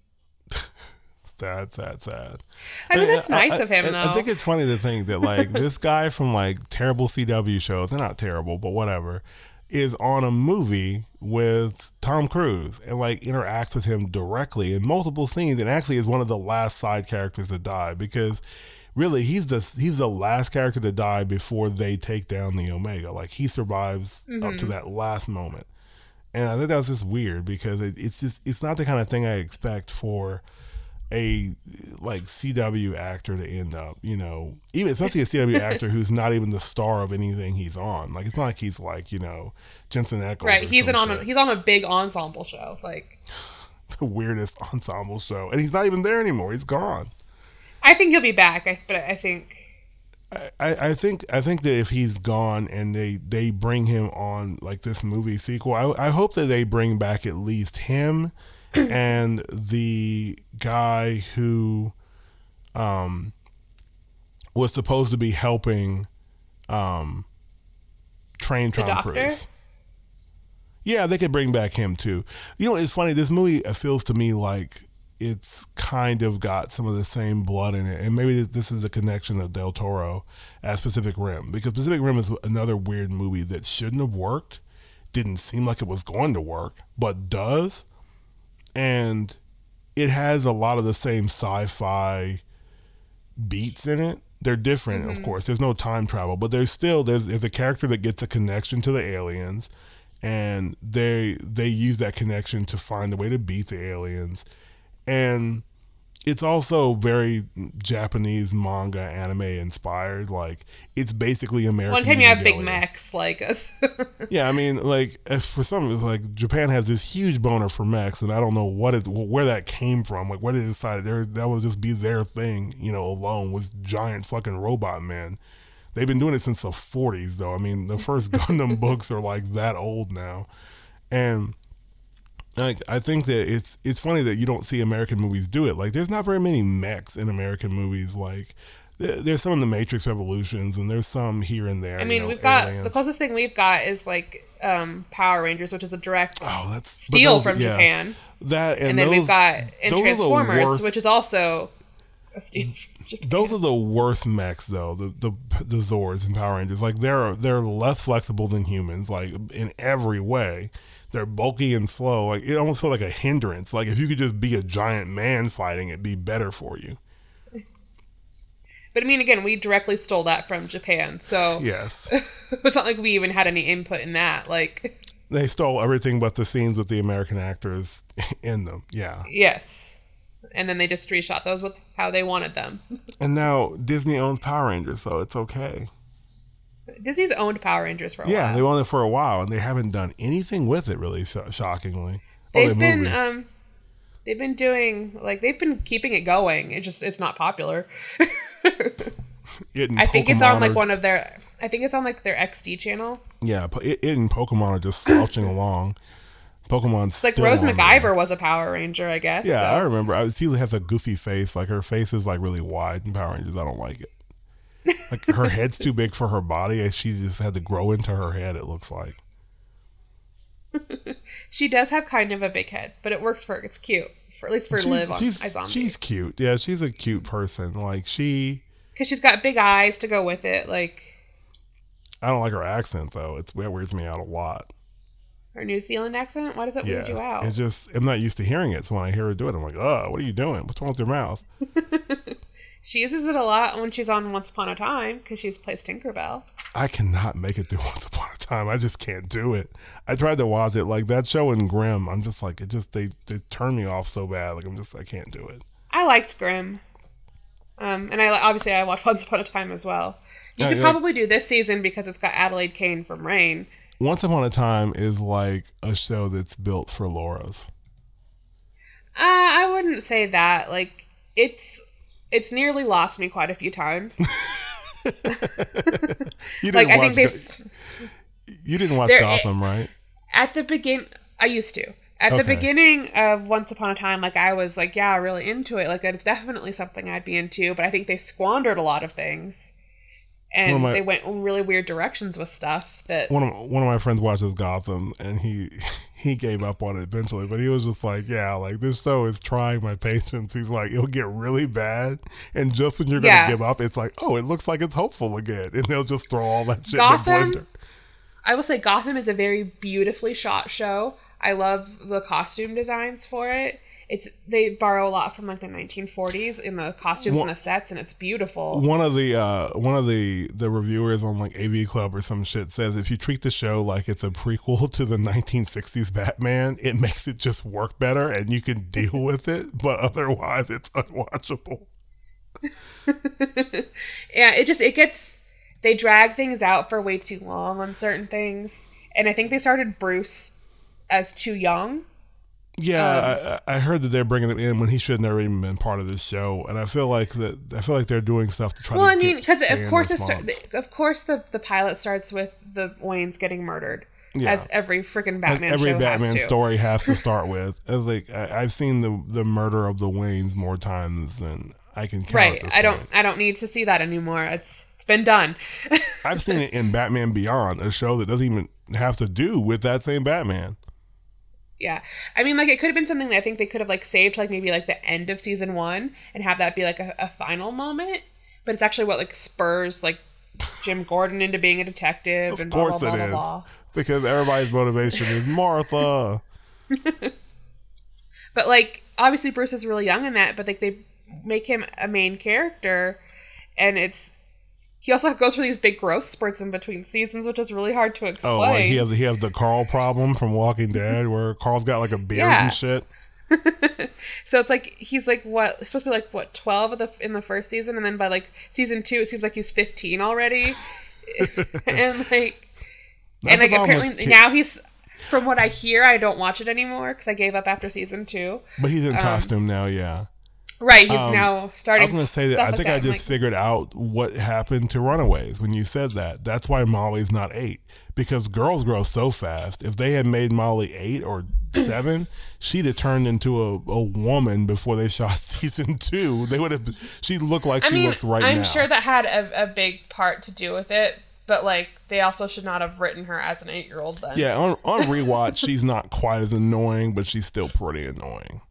sad, sad, sad. I mean, that's I, nice I, of him, I, though. I think it's funny to think that like this guy from like terrible CW shows, they're not terrible, but whatever, is on a movie with Tom Cruise and like interacts with him directly in multiple scenes, and actually is one of the last side characters to die because really he's the he's the last character to die before they take down the Omega. Like he survives mm-hmm. up to mm-hmm. that last moment. And I think that was just weird because it, it's just it's not the kind of thing I expect for a like CW actor to end up, you know, even especially a CW actor who's not even the star of anything he's on. Like it's not like he's like you know Jensen Ackles. Right, he's an on a, he's on a big ensemble show. Like the weirdest ensemble show, and he's not even there anymore. He's gone. I think he'll be back, but I think I, I think I think that if he's gone and they, they bring him on like this movie sequel, I, I hope that they bring back at least him and the guy who um was supposed to be helping um train Tom Cruise. Yeah, they could bring back him too. You know, it's funny. This movie feels to me like it's kind of got some of the same blood in it. And maybe this is a connection of Del Toro as Pacific Rim, because Pacific Rim is another weird movie that shouldn't have worked, didn't seem like it was going to work, but does. And it has a lot of the same sci fi beats in it. They're different, mm-hmm. of course. There's no time travel, but there's still there's there's a character that gets a connection to the aliens and they they use that connection to find a way to beat the aliens and it's also very Japanese manga anime inspired. Like it's basically American. One time you have Big Macs like us. yeah, I mean, like for some, it's like Japan has this huge boner for mechs, and I don't know what is where that came from. Like where they decided there that would just be their thing, you know, alone with giant fucking robot men. They've been doing it since the 40s, though. I mean, the first Gundam books are like that old now, and like I think that it's it's funny that you don't see American movies do it. Like there's not very many mechs in American movies. Like there's some in the Matrix Revolutions, and there's some here and there. I mean, you know, we've got aliens. the closest thing we've got is like um, Power Rangers, which is a direct oh, that's steal those, from yeah. Japan. That and, and then those, we've got in Transformers, which is also a steal. Those are the worst mechs, though. The, the the Zords and Power Rangers, like they're they're less flexible than humans, like in every way they're bulky and slow. Like it almost felt like a hindrance. Like if you could just be a giant man fighting, it'd be better for you. But I mean, again, we directly stole that from Japan, so yes, it's not like we even had any input in that. Like they stole everything but the scenes with the American actors in them. Yeah. Yes, and then they just reshot those with how they wanted them. and now Disney owns Power Rangers, so it's okay. Disney's owned Power Rangers for a yeah, while. Yeah, they owned it for a while, and they haven't done anything with it really. So, shockingly, Oh, They've the been movie. um, they've been doing like they've been keeping it going. It just it's not popular. It I think it's on like one of their. I think it's on like their XD channel. Yeah, it, it and Pokemon are just slouching along. Pokemon's like Rose on there. Was a Power Ranger, I guess. Yeah, so. I remember. I, she has a goofy face. Like her face is like really wide in Power Rangers. I don't like it. Like her head's too big for her body, and she just had to grow into her head. It looks like. She does have kind of a big head, but it works for her. It's cute. For at least for Liv on she's, she's cute. Yeah, she's a cute person. Like she, because she's got big eyes to go with it, like I don't like her accent though. It's that weirds me out a lot. her New Zealand accent. Why does it weird you out? it's just I'm not used to hearing it. So when I hear her do it, I'm like, oh, what are you doing? What's wrong with your mouth? She uses it a lot when she's on Once Upon a Time because she's plays Tinkerbell. I cannot make it through Once Upon a Time. I just can't do it. I tried to watch it, like that show in Grimm. I'm just like, it just they they turn me off so bad. Like I'm just I can't do it. I liked Grimm, um, and I obviously I watched Once Upon a Time as well. You Yeah, could yeah. probably do this season because it's got Adelaide Kane from Reign. Once Upon a Time is like a show that's built for Laura's. Uh, I wouldn't say that. Like it's it's nearly lost me quite a few times. You didn't like I watch think they Go- you didn't watch Gotham, right? at the begin I used to. At Okay. the beginning of Once Upon a Time, like I was like, yeah, really into it. Like it's definitely something I'd be into, but I think they squandered a lot of things. And my- they went in really weird directions with stuff that One of one of my friends watches Gotham, and he he gave up on it eventually. But he was just like, yeah, like this show is trying my patience. He's like, it'll get really bad, and just when you're gonna Yeah. give up, it's like, oh, it looks like it's hopeful again, and they'll just throw all that shit Gotham? in the blender. I will say Gotham is a very beautifully shot show. I love the costume designs for it. It's they borrow a lot from like the 1940s in the costumes Wha- and the sets, and it's beautiful. One of the uh, one of the the reviewers on like AV Club or some shit says if you treat the show like it's a prequel to the 1960s Batman, it makes it just work better and you can deal with it. But otherwise, it's unwatchable. yeah, it just it gets they drag things out for way too long on certain things, and I think they started Bruce as too young. Yeah, um, I, I heard that they're bringing him in when he should have never even been part of this show, and I feel like that. I feel like they're doing stuff to try Well, to. I mean, because of course it's response. of course the the pilot starts with the Waynes getting murdered, Yeah. as every freaking As Batman every show Batman has to. story has to start with. As like I, I've seen the the murder of the Waynes more times than I can count. Right. I don't. I don't need to see that anymore. It's it's been done. I've seen it in Batman Beyond, a show that doesn't even have to do with that same Batman. Yeah. I mean like it could have been something that I think they could have like saved like maybe like the end of season 1 and have that be like a, a final moment, but it's actually what like spurs like Jim Gordon into being a detective Of and blah, course blah, it blah, is, blah, blah. because everybody's motivation is Martha. But like obviously Bruce is really young in that, but like they make him a main character and it's he also goes for these big growth spurts in between seasons, which is really hard to explain. Oh, like he has he has the Carl problem from Walking Dead, where Carl's got like a beard Yeah. and shit. So it's like he's like what it's supposed to be like what twelve of the in the first season, and then by like season two, it seems like he's fifteen already, and like That's and like apparently with now he's from what I hear, I don't watch it anymore because I gave up after season two. But he's in um, costume now, yeah. Right, he's Um, now starting. I was going to say that I think I I'm just like, figured out what happened to Runaways when you said that. That's why Molly's not eight because girls grow so fast. If they had made Molly eight or seven, she'd have turned into a, a woman before they shot season two. They would have. She looked like I she mean, looks right now. I'm sure that had a, a big part to do with it, but like they also should not have written her as an eight year old then. yeah, on, on rewatch, she's not quite as annoying, but she's still pretty annoying.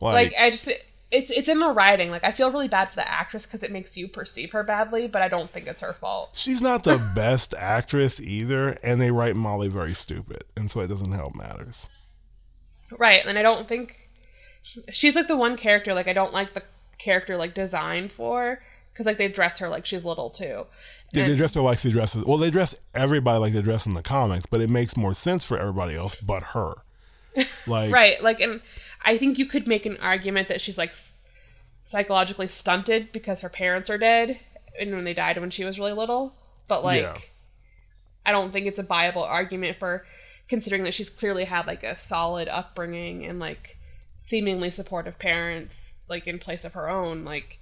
like I just it's it's in the writing. Like I feel really bad for the actress because it makes you perceive her badly, but I don't think it's her fault. She's not the best actress either, and they write Molly very stupid, and so it doesn't help matters. Right, and I don't think she's like the one character like I don't like the character like designed for because like they dress her like she's little too. Yeah, they dress her like she dresses. Well, they dress everybody like they dress in the comics, but it makes more sense for everybody else but her. Like, right, like and I think you could make an argument that she's like psychologically stunted because her parents are dead and when they died when she was really little. But like Yeah. I don't think it's a viable argument for considering that she's clearly had like a solid upbringing and like seemingly supportive parents like in place of her own like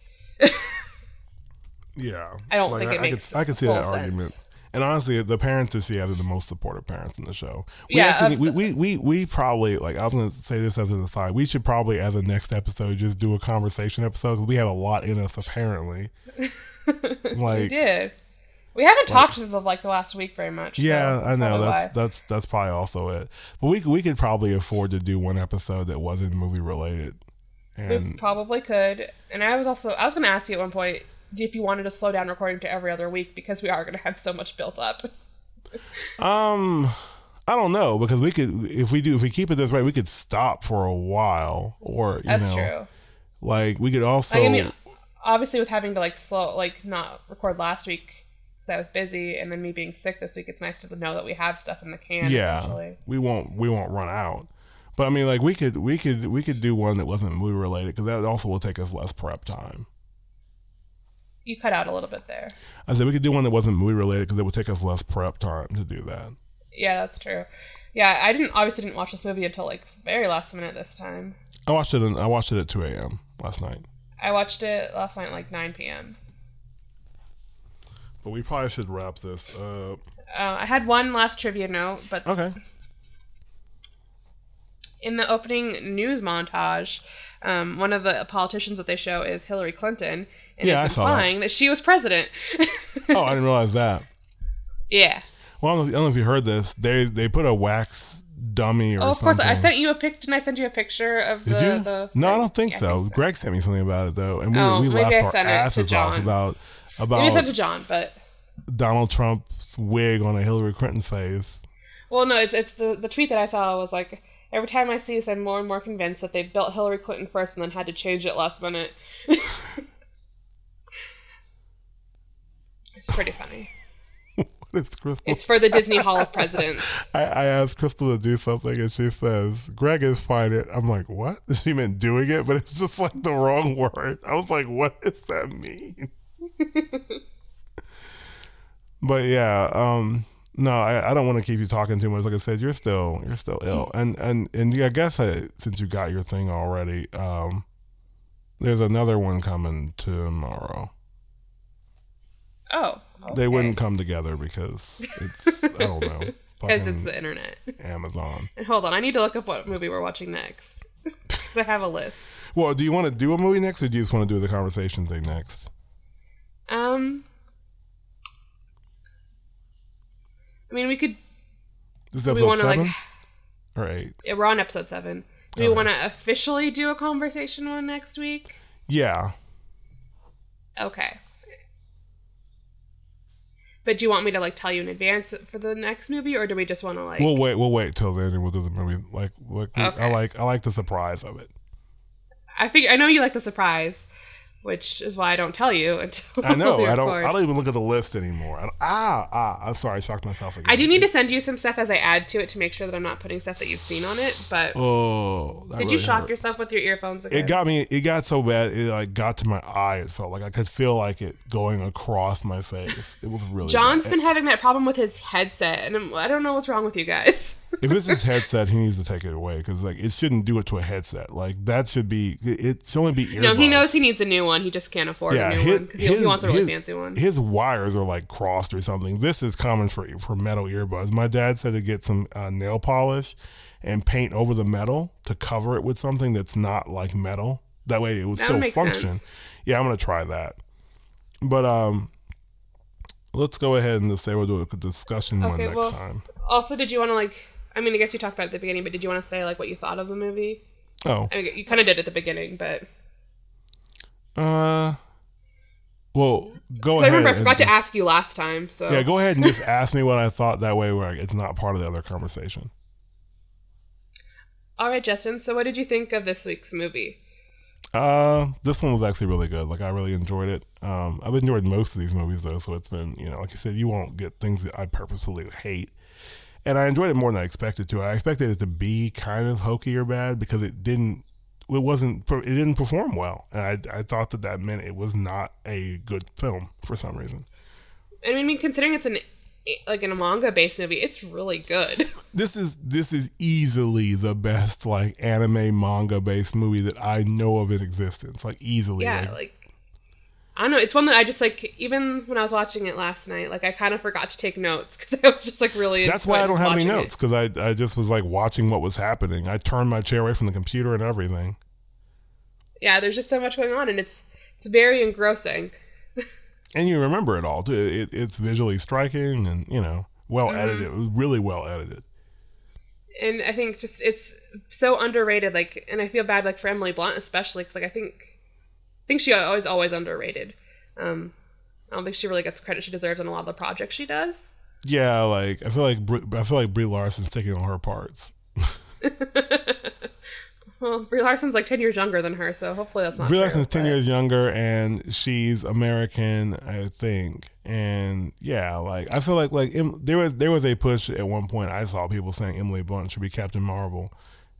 Yeah, I don't Like, think I, it I makes could I could see that sense. argument. And honestly, the parents this year are the most supportive parents in the show. We Yeah, actually, we, we, we, we probably like I was gonna say this as an aside. We should probably as a next episode just do a conversation episode because we have a lot in us apparently. like, we did we haven't talked as of like the last week very much Yeah, so I know that's why. that's that's probably also it. But we we could probably afford to do one episode that wasn't movie related. we And probably could and i was also i was going to ask you at one point if you wanted to slow down recording to every other week because we are going to have so much built up um I don't know because we could if we do if we keep it this way we could stop for a while or you that's know true like we could also I mean, obviously, with having to like slow, like not record last week because I was busy, and then me being sick this week, it's nice to know that we have stuff in the can. yeah essentially. we won't we won't run out. But I mean like we could we could we could do one that wasn't movie related because that also will take us less prep time. You cut out a little bit there. I said we could do one that wasn't movie related because it would take us less prep time to do that. Yeah, that's true. Yeah, I didn't obviously didn't watch this movie until like very last minute this time. I watched it. In, I watched it at two a.m. last night. I watched it last night at like 9 p.m. But we probably should wrap this up. Uh, I had one last trivia note, but Okay. in the opening news montage, um, one of the politicians that they show is Hillary Clinton, Yeah, I saw that. implying that she was president. Oh, I didn't realize that. yeah. Well, I don't, know if, don't know if you heard this. They they put a wax dummy or Oh, of something. course. I sent you a pic. Didn't I send you a picture of the? The no, I don't think Yeah, so. Greg sent me something about it though, and we, Oh, we laughed our sent it to asses off John. about Maybe I sent it to John, but Donald Trump's wig on a Hillary Clinton face. well, no, it's it's the the tweet that I saw was like every time I see this, I'm more and more convinced that they built Hillary Clinton first and then had to change it last minute. it's pretty funny. It's Crystal. It's for the Disney Hall of Presidents. I, I asked Crystal to do something, and she says, "Greg is fine." It. I'm like, "What?" She meant doing it, but it's just like the wrong word. I was like, "What does that mean?" but yeah, um, no, I, I don't want to keep you talking too much. Like I said, you're still you're still ill, and and and yeah, I guess I, since you got your thing already, um, there's another one coming tomorrow. Oh, They wouldn't come together because it's I don't know, because it's the internet. Amazon. And hold on, I need to look up what movie we're watching next. I have a list. Well, do you want to do a movie next, or do you just want to do the conversation thing next? Um, I mean, we could. Is that we episode seven like? or eight? yeah, We're on episode seven. Do we Okay. want to officially do a conversation one next week? Yeah, Okay. But do you want me to like tell you in advance for the next movie, or do we just want to like? we'll wait. We'll wait till then, and we'll do the movie. Like, like we- I like I like the surprise of it. I think I know you like the surprise, which is why I don't tell you until I know. I don't. I don't even look at the list anymore. Ah, ah. I'm sorry. I shocked myself again. I do need to send you some stuff as I add to it to make sure that I'm not putting stuff that you've seen on it. But Oh, that did you shock hurt. yourself with your earphones again? It got me. It got so bad. It like got to my eye. It felt like I could feel like it going across my face. It was really. John's bad. been having that problem with his headset, and I'm, I don't know what's wrong with you guys. if it's his headset, he needs to take it away because like it shouldn't do it to a headset. Like that should be. It, should only be earbuds. no, he knows he needs a new one. He just can't afford Yeah, a new his, one because he, he wants a really his- fancy one. His wires are like crossed or something. This is common for for metal earbuds. My dad said to get some uh, nail polish and paint over the metal to cover it with something that's not like metal. That way it would That still function. sense. Yeah, I'm gonna try that. But um, let's go ahead and just say we'll do a discussion one next well- time. Also, did you want to like? I mean, I guess you talked about it at the beginning, but did you want to say like what you thought of the movie? Oh, I mean, you kind of did at the beginning, but uh, well, go I ahead. remember I forgot to ask you last time. So Yeah, go ahead and just ask me what I thought. That way, where it's not part of the other conversation. all right, Justin. So, what did you think of this week's movie? Uh, this one was actually really good. Like I really enjoyed it. Um, I've enjoyed most of these movies though, so it's been you know, like you said, you won't get things that I purposefully hate. And I enjoyed it more than I expected to. I expected it to be kind of hokey or bad because it didn't. It wasn't. It didn't perform well, and I, I thought that that meant it was not a good film for some reason. I mean, considering it's an like in a manga based movie, it's really good. This is this is easily the best like anime manga based movie that I know of in existence. Like easily. Yeah, like, like I don't know. It's one that I just like. Even when I was watching it last night, like I kind of forgot to take notes because I was just like really. that's why I don't have any notes because I I just was like watching what was happening. I turned my chair away from the computer and everything. Yeah, there's just so much going on, and it's it's very engrossing. and you remember it all too. It, it's visually striking and you know well Mm-hmm. edited. It was really well edited. and I think just it's so underrated. Like, and I feel bad like for Emily Blunt especially because like I think think she always always underrated. Um, I don't think she really gets credit she deserves on a lot of the projects she does. Yeah, like I feel like I feel like Brie Larson's taking on her parts. Well, Brie Larson's like ten years younger than her, so hopefully that's not. Brie Larson's ten but- years younger, and she's American, I think. And yeah, like I feel like like em- there was there was a push at one point. I saw people saying Emily Blunt should be Captain Marvel.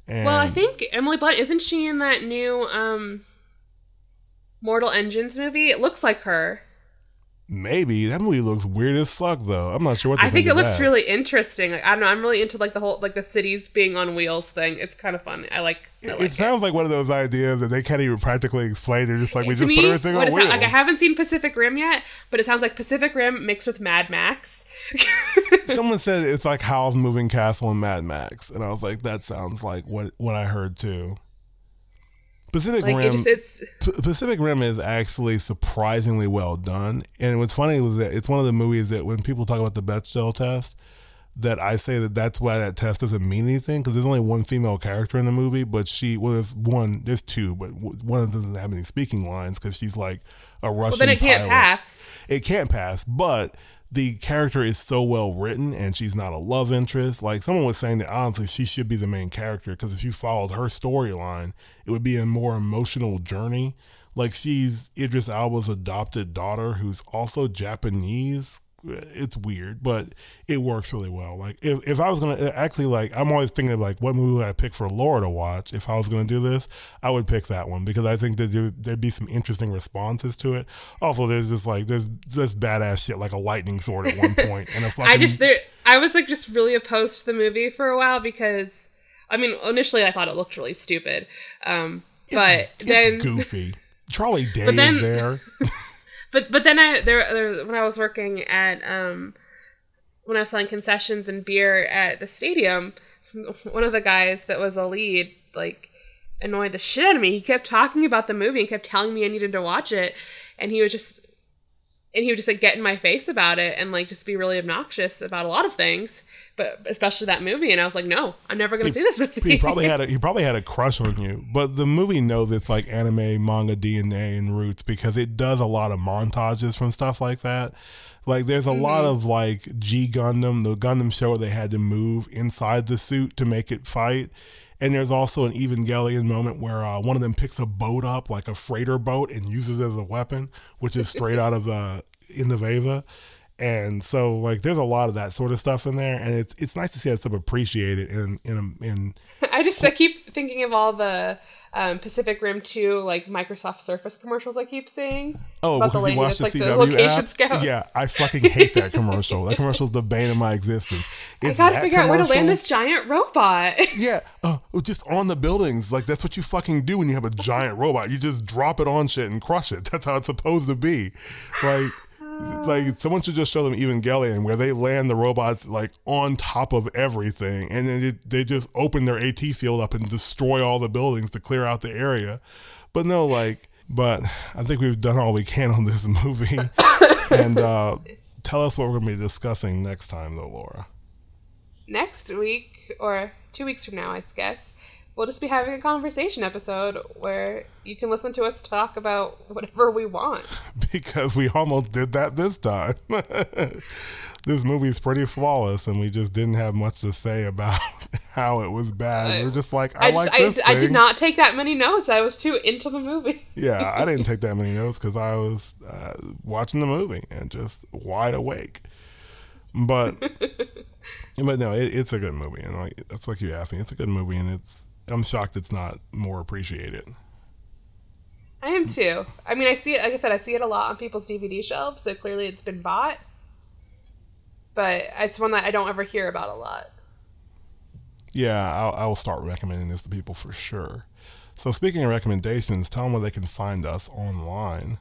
And Well, I think Emily Blunt isn't she in that new um Mortal Engines movie? It looks like her. maybe that movie looks weird as fuck though. I'm not sure what I think it looks that. really interesting. Like I don't know, I'm really into like the whole like the cities being on wheels thing. It's kind of fun. I like. I It, like sounds like one of those ideas that they can't even practically explain. They're just like we to just me, put everything on wheels. like I haven't seen Pacific Rim yet, but it sounds like Pacific Rim mixed with Mad Max. Someone said it's like Howl's Moving Castle and Mad Max, and I was like, that sounds like what what I heard too. Pacific like Rim, just it's P- Pacific Rim is actually surprisingly well done, and what's funny was that it's one of the movies that when people talk about the Bechdel test, that I say that that's why that test doesn't mean anything because there's only one female character in the movie, but she well, there's one, there's two, but one of them doesn't have any speaking lines because she's like a Russian. well then it can't pilot pass. it can't pass, but the character is so well written and she's not a love interest. Like someone was saying that honestly, she should be the main character because if you followed her storyline, it would be a more emotional journey. Like she's Idris Elba's adopted daughter who's also Japanese. It's weird, but it works really well. Like if, if I was gonna actually like, I'm always thinking of like what movie would I pick for Laura to watch. If I was gonna do this, I would pick that one because I think that there, there'd be some interesting responses to it. Also, there's just like there's just badass shit like a lightning sword at one point and a fucking. I just there I was like just really opposed to the movie for a while because I mean initially I thought it looked really stupid. Um but it's then goofy. Charlie Day then- is there. But but then I there, there when I was working at um when I was selling concessions and beer at the stadium, one of the guys that was a lead like annoyed the shit out of me. He kept talking about the movie and kept telling me I needed to watch it, and he would just and he would just like get in my face about it and like just be really obnoxious about a lot of things, but especially that movie. And I was like, no, I'm never gonna see this movie. he probably had a he probably had a crush on you, but the movie knows it's like anime manga DNA and roots because it does a lot of montages from stuff like that. Like there's a lot Mm-hmm. of like G Gundam, the Gundam show where they had to move inside the suit to make it fight. And there's also an Evangelion moment where uh, one of them picks a boat up, like a freighter boat, and uses it as a weapon, which is straight out of uh, in the Veva. And so, like, there's a lot of that sort of stuff in there, and it's it's nice to see that stuff appreciated in in in I just I keep thinking of all the um, Pacific Rim 2 like Microsoft Surface commercials I keep seeing. Oh, about the because you watched the like, CW the location app. scout. Yeah, I fucking hate that commercial. that commercial's the bane of my existence. It's I gotta figure out where to land this giant robot. Yeah, uh, just on the buildings. Like that's what you fucking do when you have a giant robot. You just drop it on shit and crush it. That's how it's supposed to be. Like, like someone should just show them Evangelion where they land the robots like on top of everything, and then it, they just open their AT field up and destroy all the buildings to clear out the area. But no, like, but I think we've done all we can on this movie. and uh, tell us what we're gonna be discussing next time, though, Laura. Next week, or two weeks from now, I guess, we'll just be having a conversation episode where you can listen to us talk about whatever we want. because we almost did that this time. this movie's pretty flawless, and we just didn't have much to say about how it was bad. we are just like, I, I, like just, this I, I did not take that many notes. I was too into the movie. yeah, I didn't take that many notes because I was uh, watching the movie and just wide awake. But, but no, it, it's a good movie, and like that's like you asked me, it's a good movie, and it's. I'm shocked it's not more appreciated. I am too. I mean, I see it. Like I said, I see it a lot on people's DVD shelves. So clearly, it's been bought. but it's one that I don't ever hear about a lot. Yeah, I'll, I'll start recommending this to people for sure. So, speaking of recommendations, tell them where they can find us online.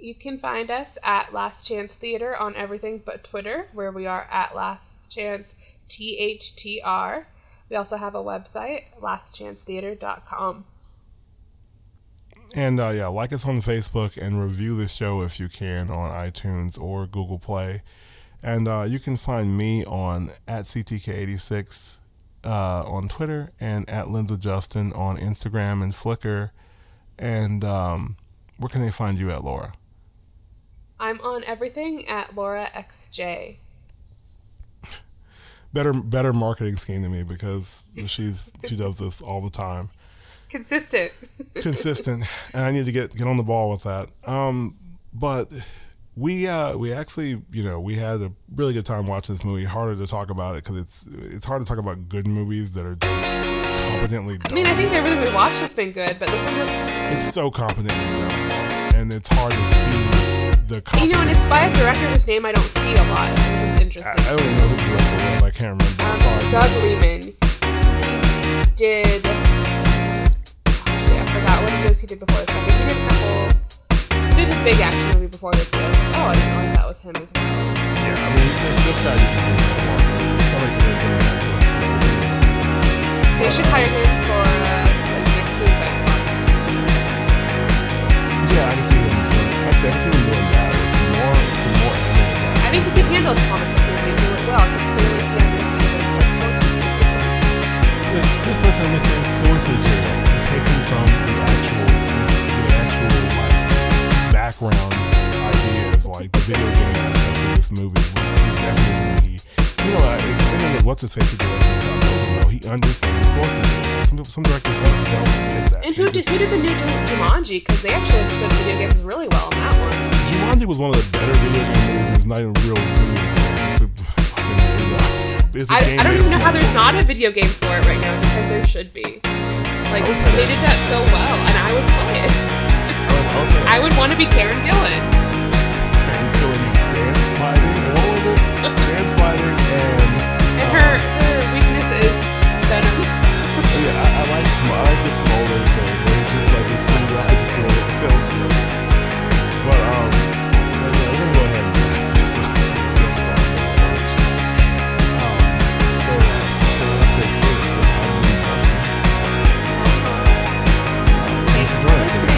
You can find us at Last Chance Theater on everything but Twitter, where we are at Last Chance THTR. We also have a website, lastchancetheater.com. And uh, yeah, like us on Facebook and review the show if you can on iTunes or Google Play. And uh, you can find me on at CTK86 uh, on Twitter and at Linda Justin on Instagram and Flickr. And um, where can they find you at, Laura? I'm on everything at Laura XJ. Better, better marketing scheme than me because she's she does this all the time. Consistent. Consistent, and I need to get get on the ball with that. Um, but we uh we actually you know we had a really good time watching this movie harder to talk about it because it's it's hard to talk about good movies that are just competently done. I mean, I think everything we watched has been good, but this one it's so competently done and it's hard to see the You know, and it's by a director whose name I don't see a lot, which is I, interesting. I don't know who the director was I can't remember I Um, Doug. Liman. Did. Actually, I forgot what it is he did before this. I think he did a couple. He did a big action movie before this. I was like, oh, I didn't realize that was him as well. yeah I mean this, this guy you can do it's not like they're getting that for himself. They should hire him for uh, Suicide Squad. yeah I can see him I can see him doing that more some more animated I think he can handle comic book movie and do it well because clearly he understands like source material. This person understands source material and taking from the actual, the actual like background ideas, like the video game aspect of this movie was, was definitely something he, you know, I- to what's his face who directed Scott Pilgrim, though, he understands source material. Some some directors just don't get that. And who did, just- who did the new Ju- Jumanji? Because they actually understood video games really well in that one. Jumanji was one of the better video games. It's not even real video I, I, don't even know how there's not a video game for it right now because there should be. Like okay. they did that so well, and I would play it. Oh, okay. I would want to be Karen Gillan. Karen Gillan's dance fighting, what was it? dance fighting and. And um, her, her weakness is venom. Oh, yeah, I, I like I like the smaller thing. Where just like it's really, I just feel like it kills me. But um. 对？